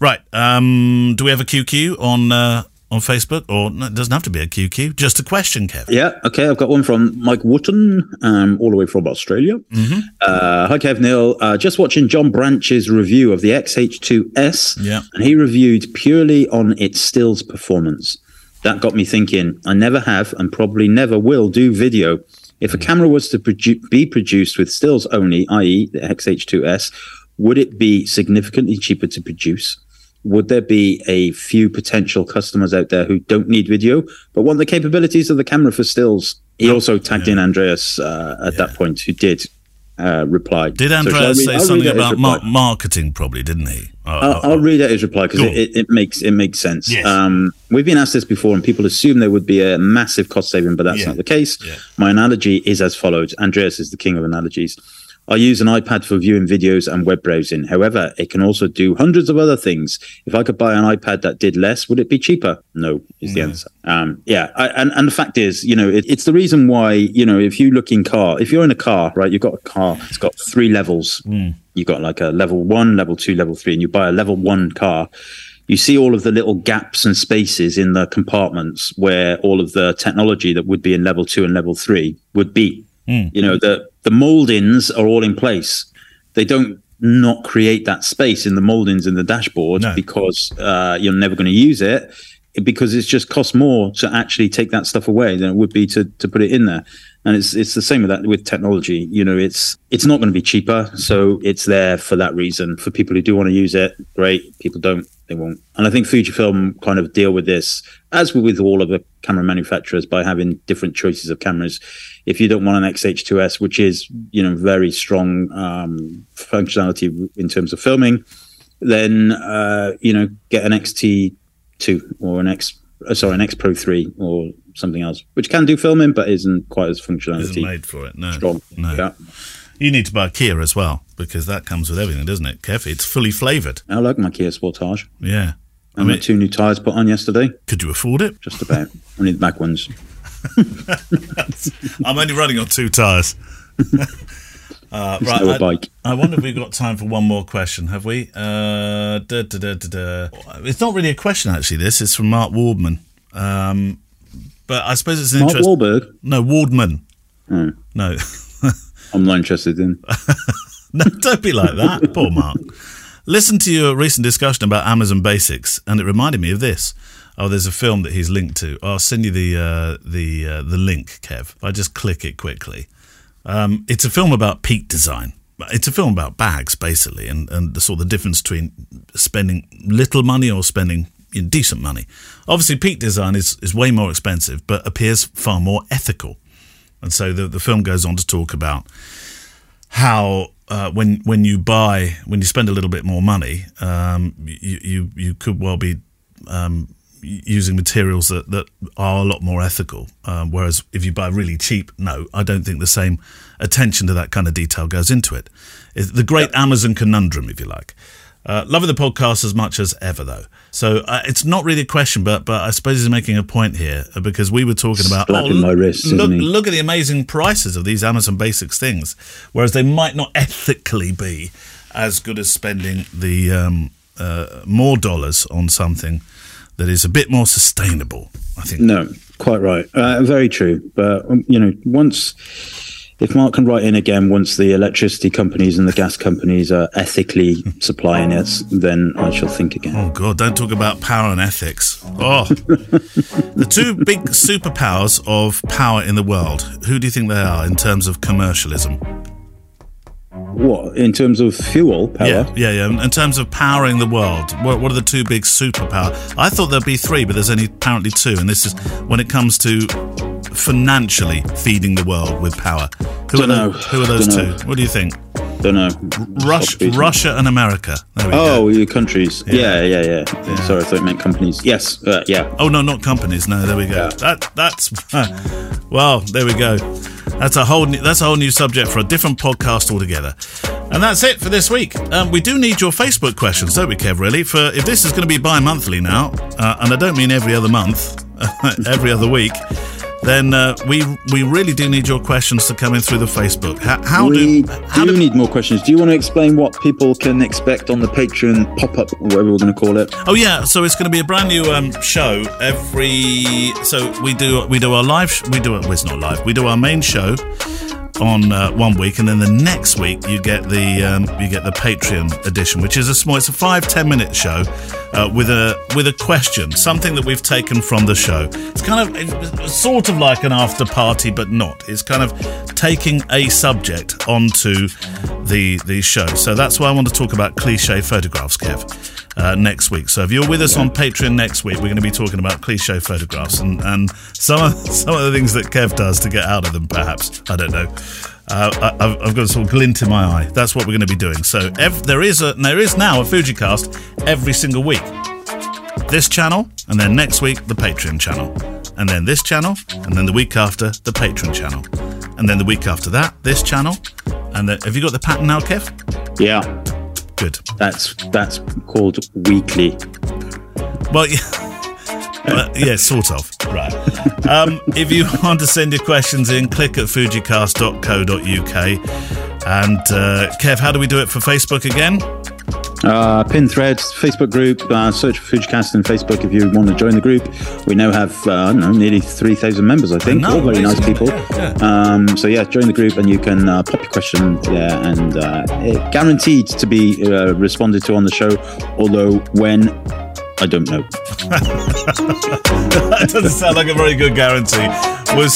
Right. Um, do we have a QQ on uh, on Facebook, or no, it doesn't have to be a QQ, just a question, Kev. Yeah, okay. I've got one from Mike Wotton, um, all the way from Australia. Mm-hmm. Uh, hi, Kev Neil. Uh, just watching John Branch's review of the X-H2S, yeah. and he reviewed purely on its stills performance. That got me thinking. I never have, and probably never will, do video. If a camera was to produ- be produced with stills only, i.e., the X-H2S, would it be significantly cheaper to produce? Would there be a few potential customers out there who don't need video but want the capabilities of the camera for stills? He also tagged yeah. in Andreas uh, at yeah. that point, who did uh, reply. Did So Andreas read- say I'll something about mar- marketing? Probably didn't he? Oh, I'll, oh, I'll read out his reply because it, it, it makes it makes sense. Yes. Um, we've been asked this before, and people assume there would be a massive cost saving, but that's Yeah. not the case. Yeah. My analogy is as follows: Andreas is the king of analogies. I use an iPad for viewing videos and web browsing. However, it can also do hundreds of other things. If I could buy an iPad that did less, would it be cheaper? No, is the answer. Um, yeah, I, and and the fact is, you know, it, it's the reason why you know if you look in car, if you're in a car, right, you've got a car, it's got three levels. You've got like a level one, level two, level three, and you buy a level one car. You see all of the little gaps and spaces in the compartments where all of the technology that would be in level two and level three would be. You know, the the moldings are all in place. They don't not create that space in the moldings in the dashboard No. because uh, you're never going to use it because it's just costs more to actually take that stuff away than it would be to to put it in there. And it's it's the same with that with technology. You know, it's it's not going to be cheaper, so it's there for that reason. For people who do want to use it, great. People don't, they won't. And I think Fujifilm kind of deal with this as with all of the camera manufacturers by having different choices of cameras. If you don't want an X-H2S, which is you know very strong um, functionality in terms of filming, then uh, you know get an XT2 or an X uh, sorry an X Pro 3 or something else, which can do filming but isn't quite as isn't made for it. No, strong. no. Yeah. You need to buy a Kia as well because that comes with everything, doesn't it, Kev? It's fully flavoured. I like my Kia Sportage. Yeah. I I mean, had two new tyres put on yesterday. could you afford it? Just about. Only the back ones. I'm only running on two tyres. uh, right, no I, bike. I wonder if we've got time for one more question. Have we? Uh, da, da, da. It's not really a question, actually. This is from Mark Wardman. Um, but I suppose it's an Mark interest. Wahlberg. no, Wardman. Hmm. No, I'm not interested in. no, don't be like that. Poor Mark. Listen to your recent discussion about Amazon Basics, and it reminded me of this. Oh, there's a film that he's linked to. I'll send you the uh, the uh, the link, Kev. If I just click it quickly. Um, it's a film about peak design. It's a film about bags, basically, and, and the sort of the difference between spending little money or spending you know, decent money. Obviously, peak design is, is way more expensive, but appears far more ethical. And so the, the film goes on to talk about how uh, when when you buy when you spend a little bit more money, um, you, you you could well be um, using materials that, that are a lot more ethical. Um, whereas if you buy really cheap, no, I don't think the same attention to that kind of detail goes into it. It's the great Amazon conundrum, if you like. Uh, loving the podcast as much as ever, though. So uh, it's not really a question, but but I suppose he's making a point here uh, because we were talking about my wrist, look, look at the amazing prices of these Amazon Basics things, whereas they might not ethically be as good as spending the um, uh, more dollars on something that is a bit more sustainable. I think. No, quite right. Uh, very true. But um, you know, once if Mark can write in again, once the electricity companies and the gas companies are ethically supplying it, then I shall think again. Oh God! Don't talk about power and ethics. Oh, the two big superpowers of power in the world. Who do you think they are in terms of commercialism? What in terms of fuel power? Yeah, yeah, yeah. In terms of powering the world, what, what are the two big superpower? I thought there'd be three, but there's only apparently two. And this is when it comes to financially feeding the world with power. Who are, Dunno. those, who are those two? What do you think? Don't know. Rush, Russia and America. There we go. Oh, your countries. Yeah, yeah, yeah. Sorry, I thought it meant companies. Yes, uh, yeah. Oh no, not companies. No, there we go. Yeah. That that's well, there we go. That's a whole new, that's a whole new subject for a different podcast altogether. And that's it for this week. Um, we do need your Facebook questions, don't we, Kev? Really, for if this is going to be bi-monthly now, uh, and I don't mean every other month, every other week. Then uh, we we really do need your questions to come in through the Facebook. How, how we do how do do need more questions. Do you want to explain what people can expect on the Patreon pop-up, whatever we're going to call it? Oh yeah, so it's going to be a brand new um, show every. So we do we do our live. sh- We do it. Well, it's not live. We do our main show on uh, one week, and then the next week you get the um, you get the Patreon edition, which is a small. It's a five ten minute show uh, with a with a question, something that we've taken from the show. It's kind of it's sort of like an after party, but not. It's kind of taking a subject onto the the show. So that's why I want to talk about cliche photographs, Kev uh, next week. So if you're with us on Patreon next week, we're going to be talking about cliche photographs and, and some of some of the things that Kev does to get out of them. Perhaps I don't know. Uh, I, I've, I've got a sort of glint in my eye. That's what we're going to be doing. So ev- there is a there is now a FujiCast every single week. This channel, and then next week the Patreon channel, and then this channel, and then the week after the Patreon channel, and then the week after that this channel. And the, have you got the pattern now, Kev? Yeah, Good. that's that's called weekly. Well, yeah. Well, yeah, sort of. Right. Um, if you want to send your questions in, click at fujicast.co.uk. And uh, Kev, how do we do it for Facebook again? Uh, pin threads, Facebook group, uh, search for Fujicast on Facebook if you want to join the group. We now have, uh, I don't know, nearly 3,000 members, I think. All very nice people. Yeah, Um, so, yeah, join the group and you can uh, pop your question there and uh, guaranteed to be uh, responded to on the show. Although, when, I don't know. that doesn't sound like a very good guarantee. We'll,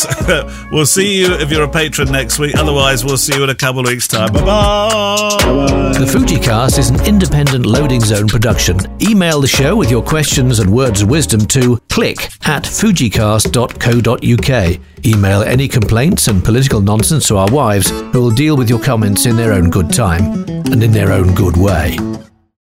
we'll see you if you're a patron next week. Otherwise, we'll see you in a couple of weeks' time. Bye bye. The Fujicast is an independent loading zone production. Email the show with your questions and words of wisdom to click at fujicast.co.uk. Email any complaints and political nonsense to our wives, who will deal with your comments in their own good time and in their own good way.